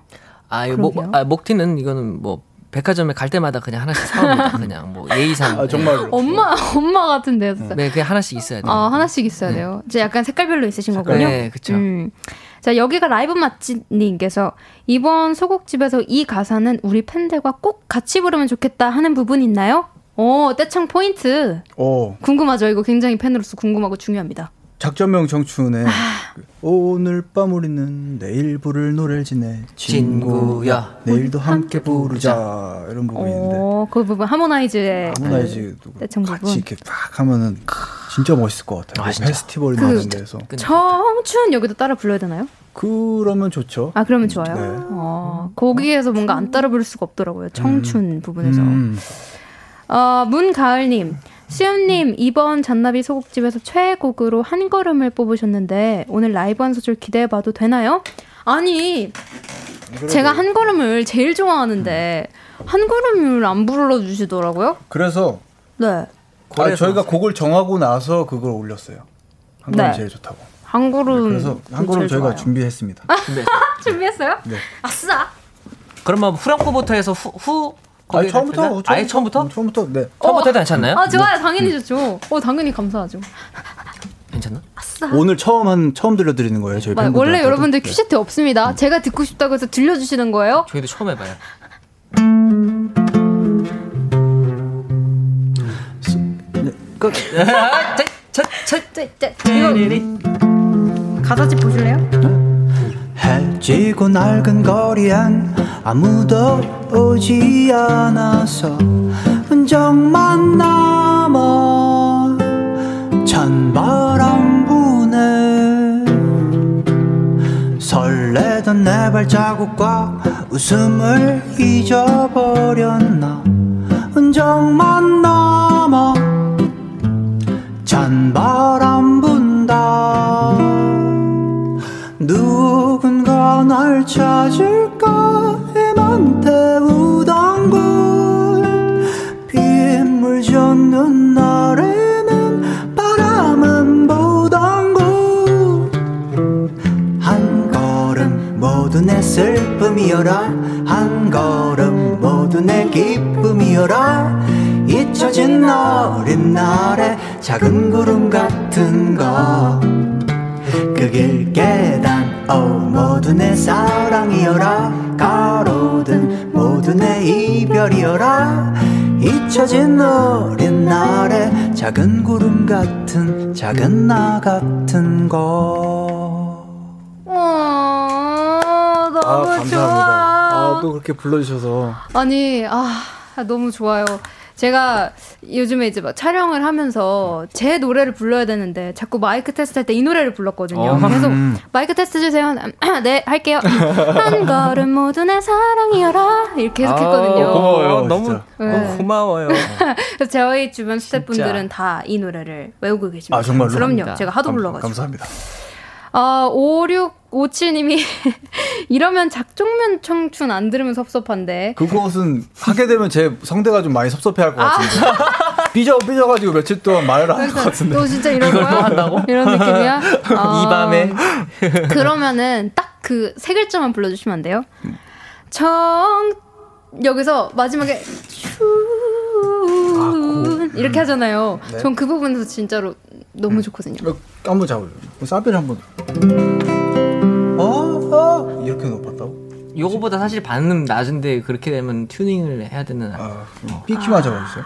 아, 이거 목. 아, 목티는 이거는 뭐 백화점에 갈 때마다 그냥 하나씩 사옵니다. [laughs] 그냥 뭐 예의상. 아 정말로. 엄마 엄마 같은데요, 진짜. 네, 그냥 하나씩 있어야 돼요. 아 하나씩 있어야 돼요. 이제 약간 색깔별로 있으신 거군요. 네, 그쵸. 음. 자 여기가 라이브 맛집님께서 이번 소곡집에서 이 가사는 우리 팬들과 꼭 같이 부르면 좋겠다 하는 부분 있나요? 오 떼창 포인트 오 궁금하죠. 이거 굉장히 팬으로서 궁금하고 중요합니다. 작전명 청춘에 아. 그 오늘 밤 우리는 내일 부를 노래를 지내 친구야. 내일도 함께 부르자 이런 부분이 있는데 오그 부분 하모나이즈의 하모나이즈도 떼창 같이 부분. 이렇게 딱 하면은 진짜 멋있을 것 같아요. 아, 뭐 진짜. 페스티벌 그- 하는 데서 청춘 여기도 따라 불러야 되나요? 그러면 좋죠. 아 그러면 좋아요. 네. 어, 거기에서 뭔가 안 따라 부를 수가 없더라고요. 청춘 부분에서. 음. 어, 문가을님, 수연님, 이번 잔나비 소곡집에서 최애곡으로 한 걸음을 뽑으셨는데, 오늘 라이브 한 소절 기대해봐도 되나요? 아니, 제가 한 걸음을 제일 좋아하는데, 한 걸음을 안 불러주시더라고요? 그래서 네. 아, 저희가 곡을 정하고 나서 그걸 올렸어요. 한 걸음 네. 제일 좋다고. 한 걸음. 그래서 한 걸음 저희가 좋아요. 준비했습니다. 준비. [laughs] 준비했어요? 네. 아싸! 그러면 후렴구부터 해서 후, 후 아니, 처음부터, 처음부터 아예 처음부터? 처음부터 네. 처음부터 해도 괜찮나요? 아, 좋아요. 당연히 좋죠. 어, 당연히 감사하죠. 괜찮나? 오늘 처음 한 처음 들려드리는 거예요 저희 마- 팬분들. 원래 여러분들 큐시트 없습니다. 제가 듣고 싶다고 해서 들려주시는 거예요? 저희도 처음 해봐요. 끝. 자, 자, 이거 가사집 보실래요? 해지고 낡은 거리엔 아무도 오지 않아서 흔적만 남아 찬바람 부네 설레던 내 발자국과 웃음을 잊어버렸나. 흔적만 남아 찬바람 찾을까? 해만 태우던 곳. 빗물 젖는 날에는 바라만 보던 곳 한 걸음 모두 내 슬픔이여라. 한 걸음 모두 내 기쁨이여라. 잊혀진 어린 날의 작은 구름 같은 거 그길 계단 오 모두 내 사랑이여라. 가로등 모두 내 이별이여라. 잊혀진 어린 날의 작은 구름 같은 작은 나 같은 거. 어, 너무 좋아. 아, 또 그렇게 불러주셔서. 아니, 아, 너무 좋아요. 제가 요즘에 이제 막 촬영을 하면서 제 노래를 불러야 되는데 자꾸 마이크 테스트 할 때 이 노래를 불렀거든요. 어. 계속 음. 마이크 테스트 주세요. [clears throat] 네, 할게요. 한 걸음 모두 내 사랑이여라. 이렇게 계속 했거든요. 아우, 고마워요, 너무, 진짜. 너무 네. 고마워요. 그래서 저희 주변 스태프분들은 다 이 노래를 외우고 계십니다. 아, 정말로? 그럼요. 감사합니다. 제가 하도 감- 불러가지고. 감사합니다. 아, 5657님이 [laughs] 이러면 작종면 청춘 안 들으면 섭섭한데. 그것은 하게 되면 제 성대가 좀 많이 섭섭해 할 것 아. 같은데 삐져 삐져가지고 며칠 동안 말을 안 할 것 같은데 너 진짜 이런 거야? 이런 느낌이야? [laughs] 아, 이 밤에. 그러면은 딱 그 세 글자만 불러주시면 안 돼요? 청 여기서 마지막에 춘 이렇게 하잖아요. 네. 전그 부분에서 진짜로 너무 좋거든요. 이거 한번 잡아요. 사비를 한번. 어, 어 이렇게 높았다고? 요거보다 사실 반음 낮은데 그렇게 되면 튜닝을 해야 되는. 아, 삐키만 잡아주세요.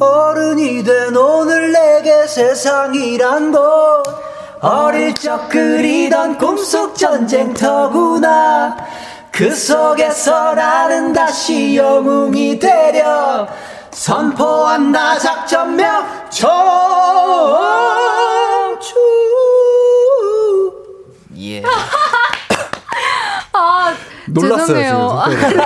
어른이 된 오늘 내게 세상이란 곳 어릴 적 그리던 꿈속 전쟁터구나 그 속에서 나는 다시 영웅이 되려 선포한다 작전명 청춘 예. 아 [laughs] 놀랐어요 죄송해요. 지금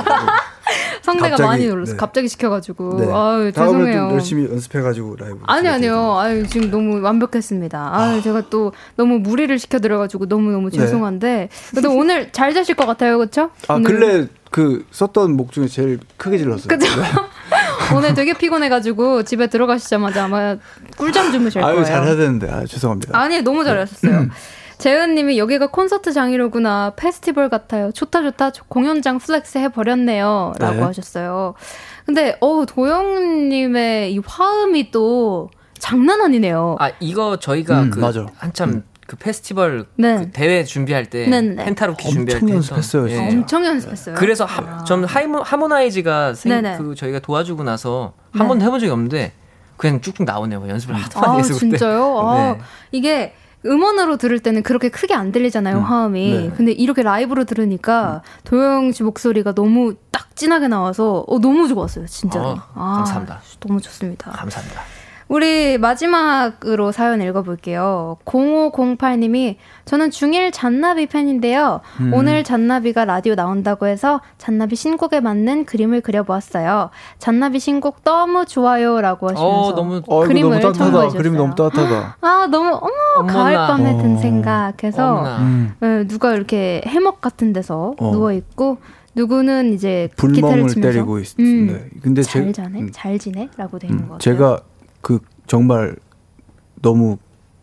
성대가 [laughs] 갑자기, 많이 놀랐어. 네. 갑자기 시켜가지고. 네. 아유 죄송해요. 좀 열심히 연습해가지고 라이브 아니 아니요. 아유 지금 너무 완벽했습니다. 아유 제가 또 너무 무리를 시켜드려가지고 너무 너무 네. 죄송한데 그래도 오늘 잘 자실 것 같아요, 그렇죠? 아 근래 그 썼던 곡 중에 제일 크게 질렀어요. 그죠? 오늘 되게 피곤해가지고 집에 들어가시자마자 아마 꿀잠 주무실 거예요. 아유 잘해야 되는데 아 죄송합니다. 아니 너무 잘하셨어요. 재은님이 여기가 콘서트 장이로구나 페스티벌 같아요. 좋다 좋다 공연장 flex 해버렸네요라고 네. 하셨어요. 근데 어 도형님의 이 화음이 또 장난 아니네요. 아, 이거 저희가 음, 그 맞아. 한참 그 페스티벌 네. 그 대회 준비할 때 네, 네. 펜타 루키 준비할 엄청 때 연습했어요, 했던- 진짜. 엄청 연습했어요. 그래서 하, 전 하이모, 하모나이즈가 생, 네네. 그 저희가 도와주고 나서 네. 한 번도 해본 적이 없는데 그냥 쭉쭉 나오네요. 연습을 하도 많이 아 그때. 진짜요? [laughs] 아, 네. 이게 음원으로 들을 때는 그렇게 크게 안 들리잖아요 화음이. 네. 근데 이렇게 라이브로 들으니까 도영 씨 목소리가 너무 딱 진하게 나와서 어, 너무 좋았어요 진짜로. 어, 감사합니다. 너무 좋습니다. 감사합니다. 우리 마지막으로 사연 읽어볼게요. 0508님이 저는 중1 잔나비 팬인데요. 음. 오늘 잔나비가 라디오 나온다고 해서 잔나비 신곡에 맞는 그림을 그려보았어요. 잔나비 신곡 너무 좋아요라고 하시면서 어, 너무 어, 이거 그림을 너무 그림이 너무. 따뜻하다. 아 너무 어머 어머나. 가을밤에 든 어. 생각 해서 어머나. 음. 네, 누가 이렇게 해먹 같은 데서 어. 누워 있고 누구는 이제 기타를 불멍을 치면서 때리고 있. 음, 네. 근데 잘 제, 자네 음, 잘 지내라고 돼 있는 음, 거 같아요. 제가 그 정말 너무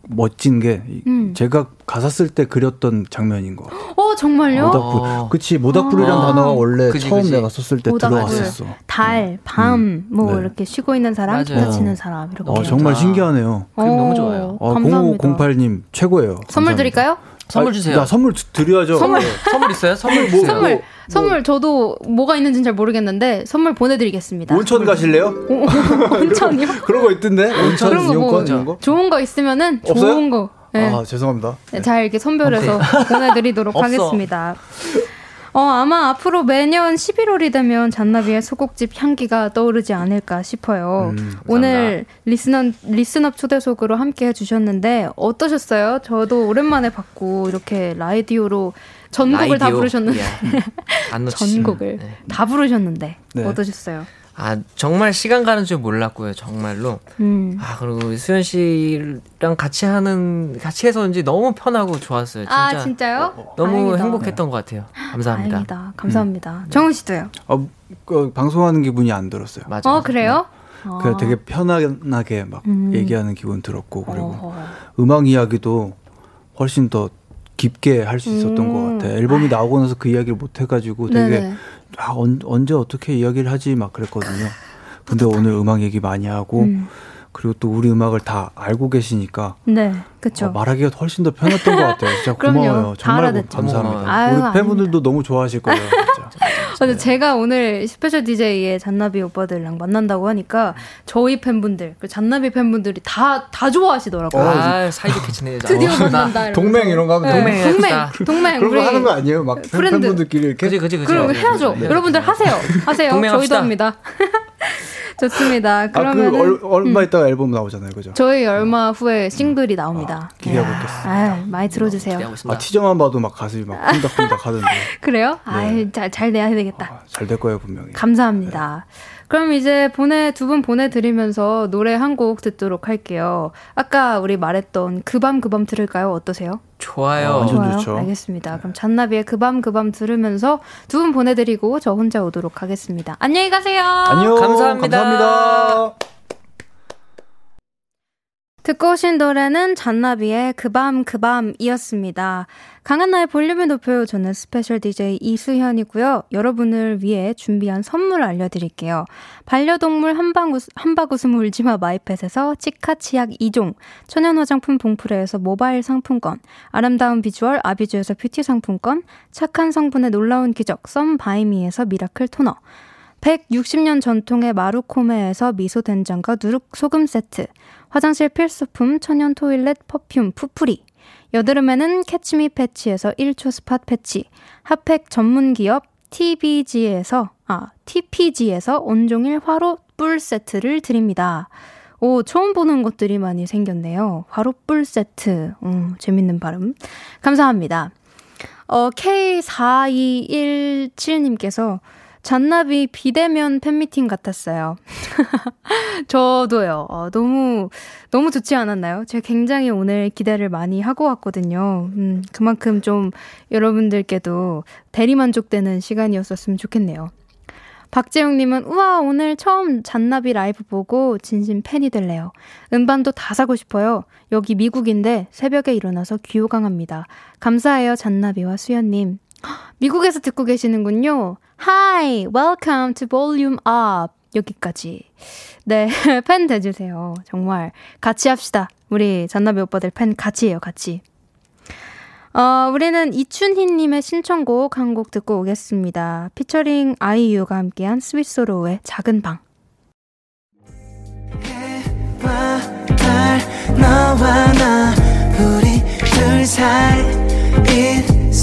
멋진 게 이- 음. 제가 가사 쓸 때 그렸던 장면인 거. 같아요. 어, 정말요? 모닥불. 어. 그치 모닥불이란 아. 단어가 원래 그지, 처음 그지. 내가 썼을 때 모닥불. 들어왔었어. 달, 밤, 뭐 네. 이렇게 쉬고 있는 사람. 기타 치는 사람 이렇게. 어, 정말 아. 신기하네요. 그림 너무 좋아요. 어, 감사합니다. 0508님 최고예요. 선물 감사합니다. 드릴까요? 선물 아, 주세요. 나 선물 주- 드려야죠. 선물. 네. 선물 있어요? 선물 주세요. 선물, 뭐, 선물 저도 뭐가 있는지는 잘 모르겠는데 선물 보내드리겠습니다. 온천 가실래요? 오, 온천이요? [laughs] 그런 거 있던데? 온천 그런 거 뭐, 이용권 이런 거? 좋은 거 있으면은 없어요? 좋은 거. 네. 아 죄송합니다. 네, 잘 이렇게 선별해서 보내드리도록 없어. 하겠습니다. 어, 아마 앞으로 매년 11월이 되면 잔나비의 소곡집 향기가 떠오르지 않을까 싶어요. 음, 오늘 리스너, 리스업 초대석으로 함께 해주셨는데 어떠셨어요? 저도 오랜만에 봤고 이렇게 라디오로 전곡을 다 라디오. 부르셨는데 예. 안 [laughs] 놓치시면. 전곡을 네. 다 부르셨는데 네. 어떠셨어요? 아 정말 시간 가는 줄 몰랐고요. 정말로. 음. 아 그리고 수현 씨랑 같이 하는 같이 해서인지 너무 편하고 좋았어요. 진짜. 아 진짜요? 너무 다행이다. 행복했던 것 같아요. 감사합니다. 다행이다. 감사합니다. 정훈 씨도요? 아, 그, 방송하는 기분이 안 들었어요. 맞아요. 어 그래요? 어. 그냥 되게 편안하게 막 음. 얘기하는 기분 들었고 그리고 어허. 음악 이야기도 훨씬 더 깊게 할 수 있었던 음. 것 같아요. 앨범이 나오고 나서 그 이야기를 못 해가지고 되게 네네. 아, 언, 언제 어떻게 이야기를 하지 막 그랬거든요. 근데 오늘 음악 얘기 많이 하고 음. 그리고 또 우리 음악을 다 알고 계시니까 네, 그쵸. 어, 말하기가 훨씬 더 편했던 것 같아요. 진짜 [laughs] 그럼요. 고마워요. 다 정말 알아듣죠. 감사합니다. 아유, 우리 팬분들도 너무 좋아하실 거예요. 진짜. [laughs] 근데 제가 오늘 special DJ의 잔나비 오빠들랑 만난다고 하니까 저희 팬분들, 그 잔나비 팬분들이 다, 다 좋아하시더라고요. 아 사이좋게 지내자. 드디어 어, 만난다. 동맹 이런 거 하면 네, 동맹 동맹, 합시다. 동맹. 그런 거 하는 거 아니에요? 막 friend. 팬분들끼리 이렇게 그지 그지 그지. 그럼 해야죠. 네. 여러분들 하세요. 하세요. 저희도 합니다. [laughs] [laughs] 좋습니다. 아, 그 그러면은 음. 얼, 얼마 있다가 앨범 나오잖아요. 그죠? 저희 얼마 후에 싱글이 나옵니다. 기대하고 이야, 있겠습니다. 아유, 많이 들어주세요. 기대하고 있습니다. 아, 티저만 봐도 막 가슴이 막 쿵닥쿵닥 하던데. [laughs] 그래요? 아유, 잘, 잘 내야 되겠다. 아, 잘될 거예요, 분명히. 감사합니다. 그럼 이제 보내 두 분 보내드리면서 노래 한 곡 듣도록 할게요. 아까 우리 말했던 그밤 그밤 들을까요? 어떠세요? 좋아요. 어, 완전 좋아요. 좋죠. 알겠습니다. 그럼 잔나비의 그밤 그밤 들으면서 두 분 보내드리고 저 혼자 오도록 하겠습니다. 안녕히 가세요. 안녕. 감사합니다. 감사합니다. 듣고 오신 노래는 잔나비의 그밤 그 밤이었습니다. 강한나의 볼륨을 높여요. 저는 special DJ 이수현이고요. 여러분을 위해 준비한 선물 알려드릴게요. 반려동물 한바구음 울지마 마이펫에서 치카치약 2종, 천연 화장품 봉프레에서 모바일 상품권, 아름다운 비주얼 아비주에서 뷰티 상품권, 착한 성분의 놀라운 기적 썸 바이미에서 miracle 토너, 160년 전통의 마루코메에서 미소 된장과 누룩 소금 세트, 화장실 필수품 천연 toilet perfume 푸푸리, 여드름에는 캐치미 패치에서 1초 spot 패치, 핫팩 전문 기업 TBG에서 아 TPG에서 온종일 화로 full 세트를 드립니다. 오, 처음 보는 것들이 많이 생겼네요. 화로 뿔 세트. 음, 재밌는 발음. 감사합니다. 어, K4217님께서 잔나비 비대면 팬미팅 같았어요. [laughs] 저도요. 어, 너무, 너무 좋지 않았나요? 제가 굉장히 오늘 기대를 많이 하고 왔거든요. 음, 그만큼 좀 여러분들께도 대리만족되는 시간이었었으면 좋겠네요. 박재용님은 우와 오늘 처음 잔나비 라이브 보고 진심 팬이 될래요. 음반도 다 사고 싶어요. 여기 미국인데 새벽에 일어나서 귀호강합니다. 감사해요 잔나비와 수연님. 미국에서 듣고 계시는군요. Hi, welcome to Volume Up. 여기까지. 네, [laughs] 팬 돼주세요. 정말 같이 합시다. 우리 잔나비 오빠들 팬 같이 해요, 같이. 어, 우리는 이춘희님의 신청곡 한 곡 듣고 오겠습니다. 피처링 아이유가 함께한 스위스로우의 작은 방. 너와 나 우리 둘 사이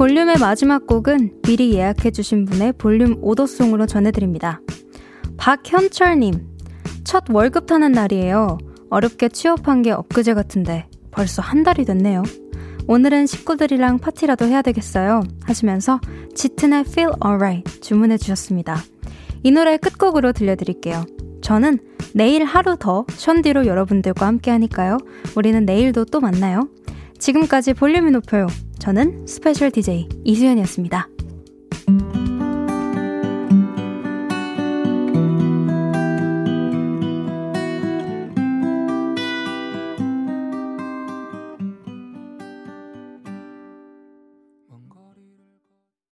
볼륨의 마지막 곡은 미리 예약해주신 분의 볼륨 오더송으로 전해드립니다. 박현철님, 첫 월급 타는 날이에요. 어렵게 취업한 게 엊그제 같은데 벌써 한 달이 됐네요. 오늘은 식구들이랑 파티라도 해야 되겠어요. 하시면서 짙은의 Feel Alright 주문해 주셨습니다. 이 노래 끝곡으로 들려드릴게요. 저는 내일 하루 더 션디로 여러분들과 함께 하니까요. 우리는 내일도 또 만나요. 지금까지 볼륨을 높여요. 저는 special DJ 이수현이었습니다.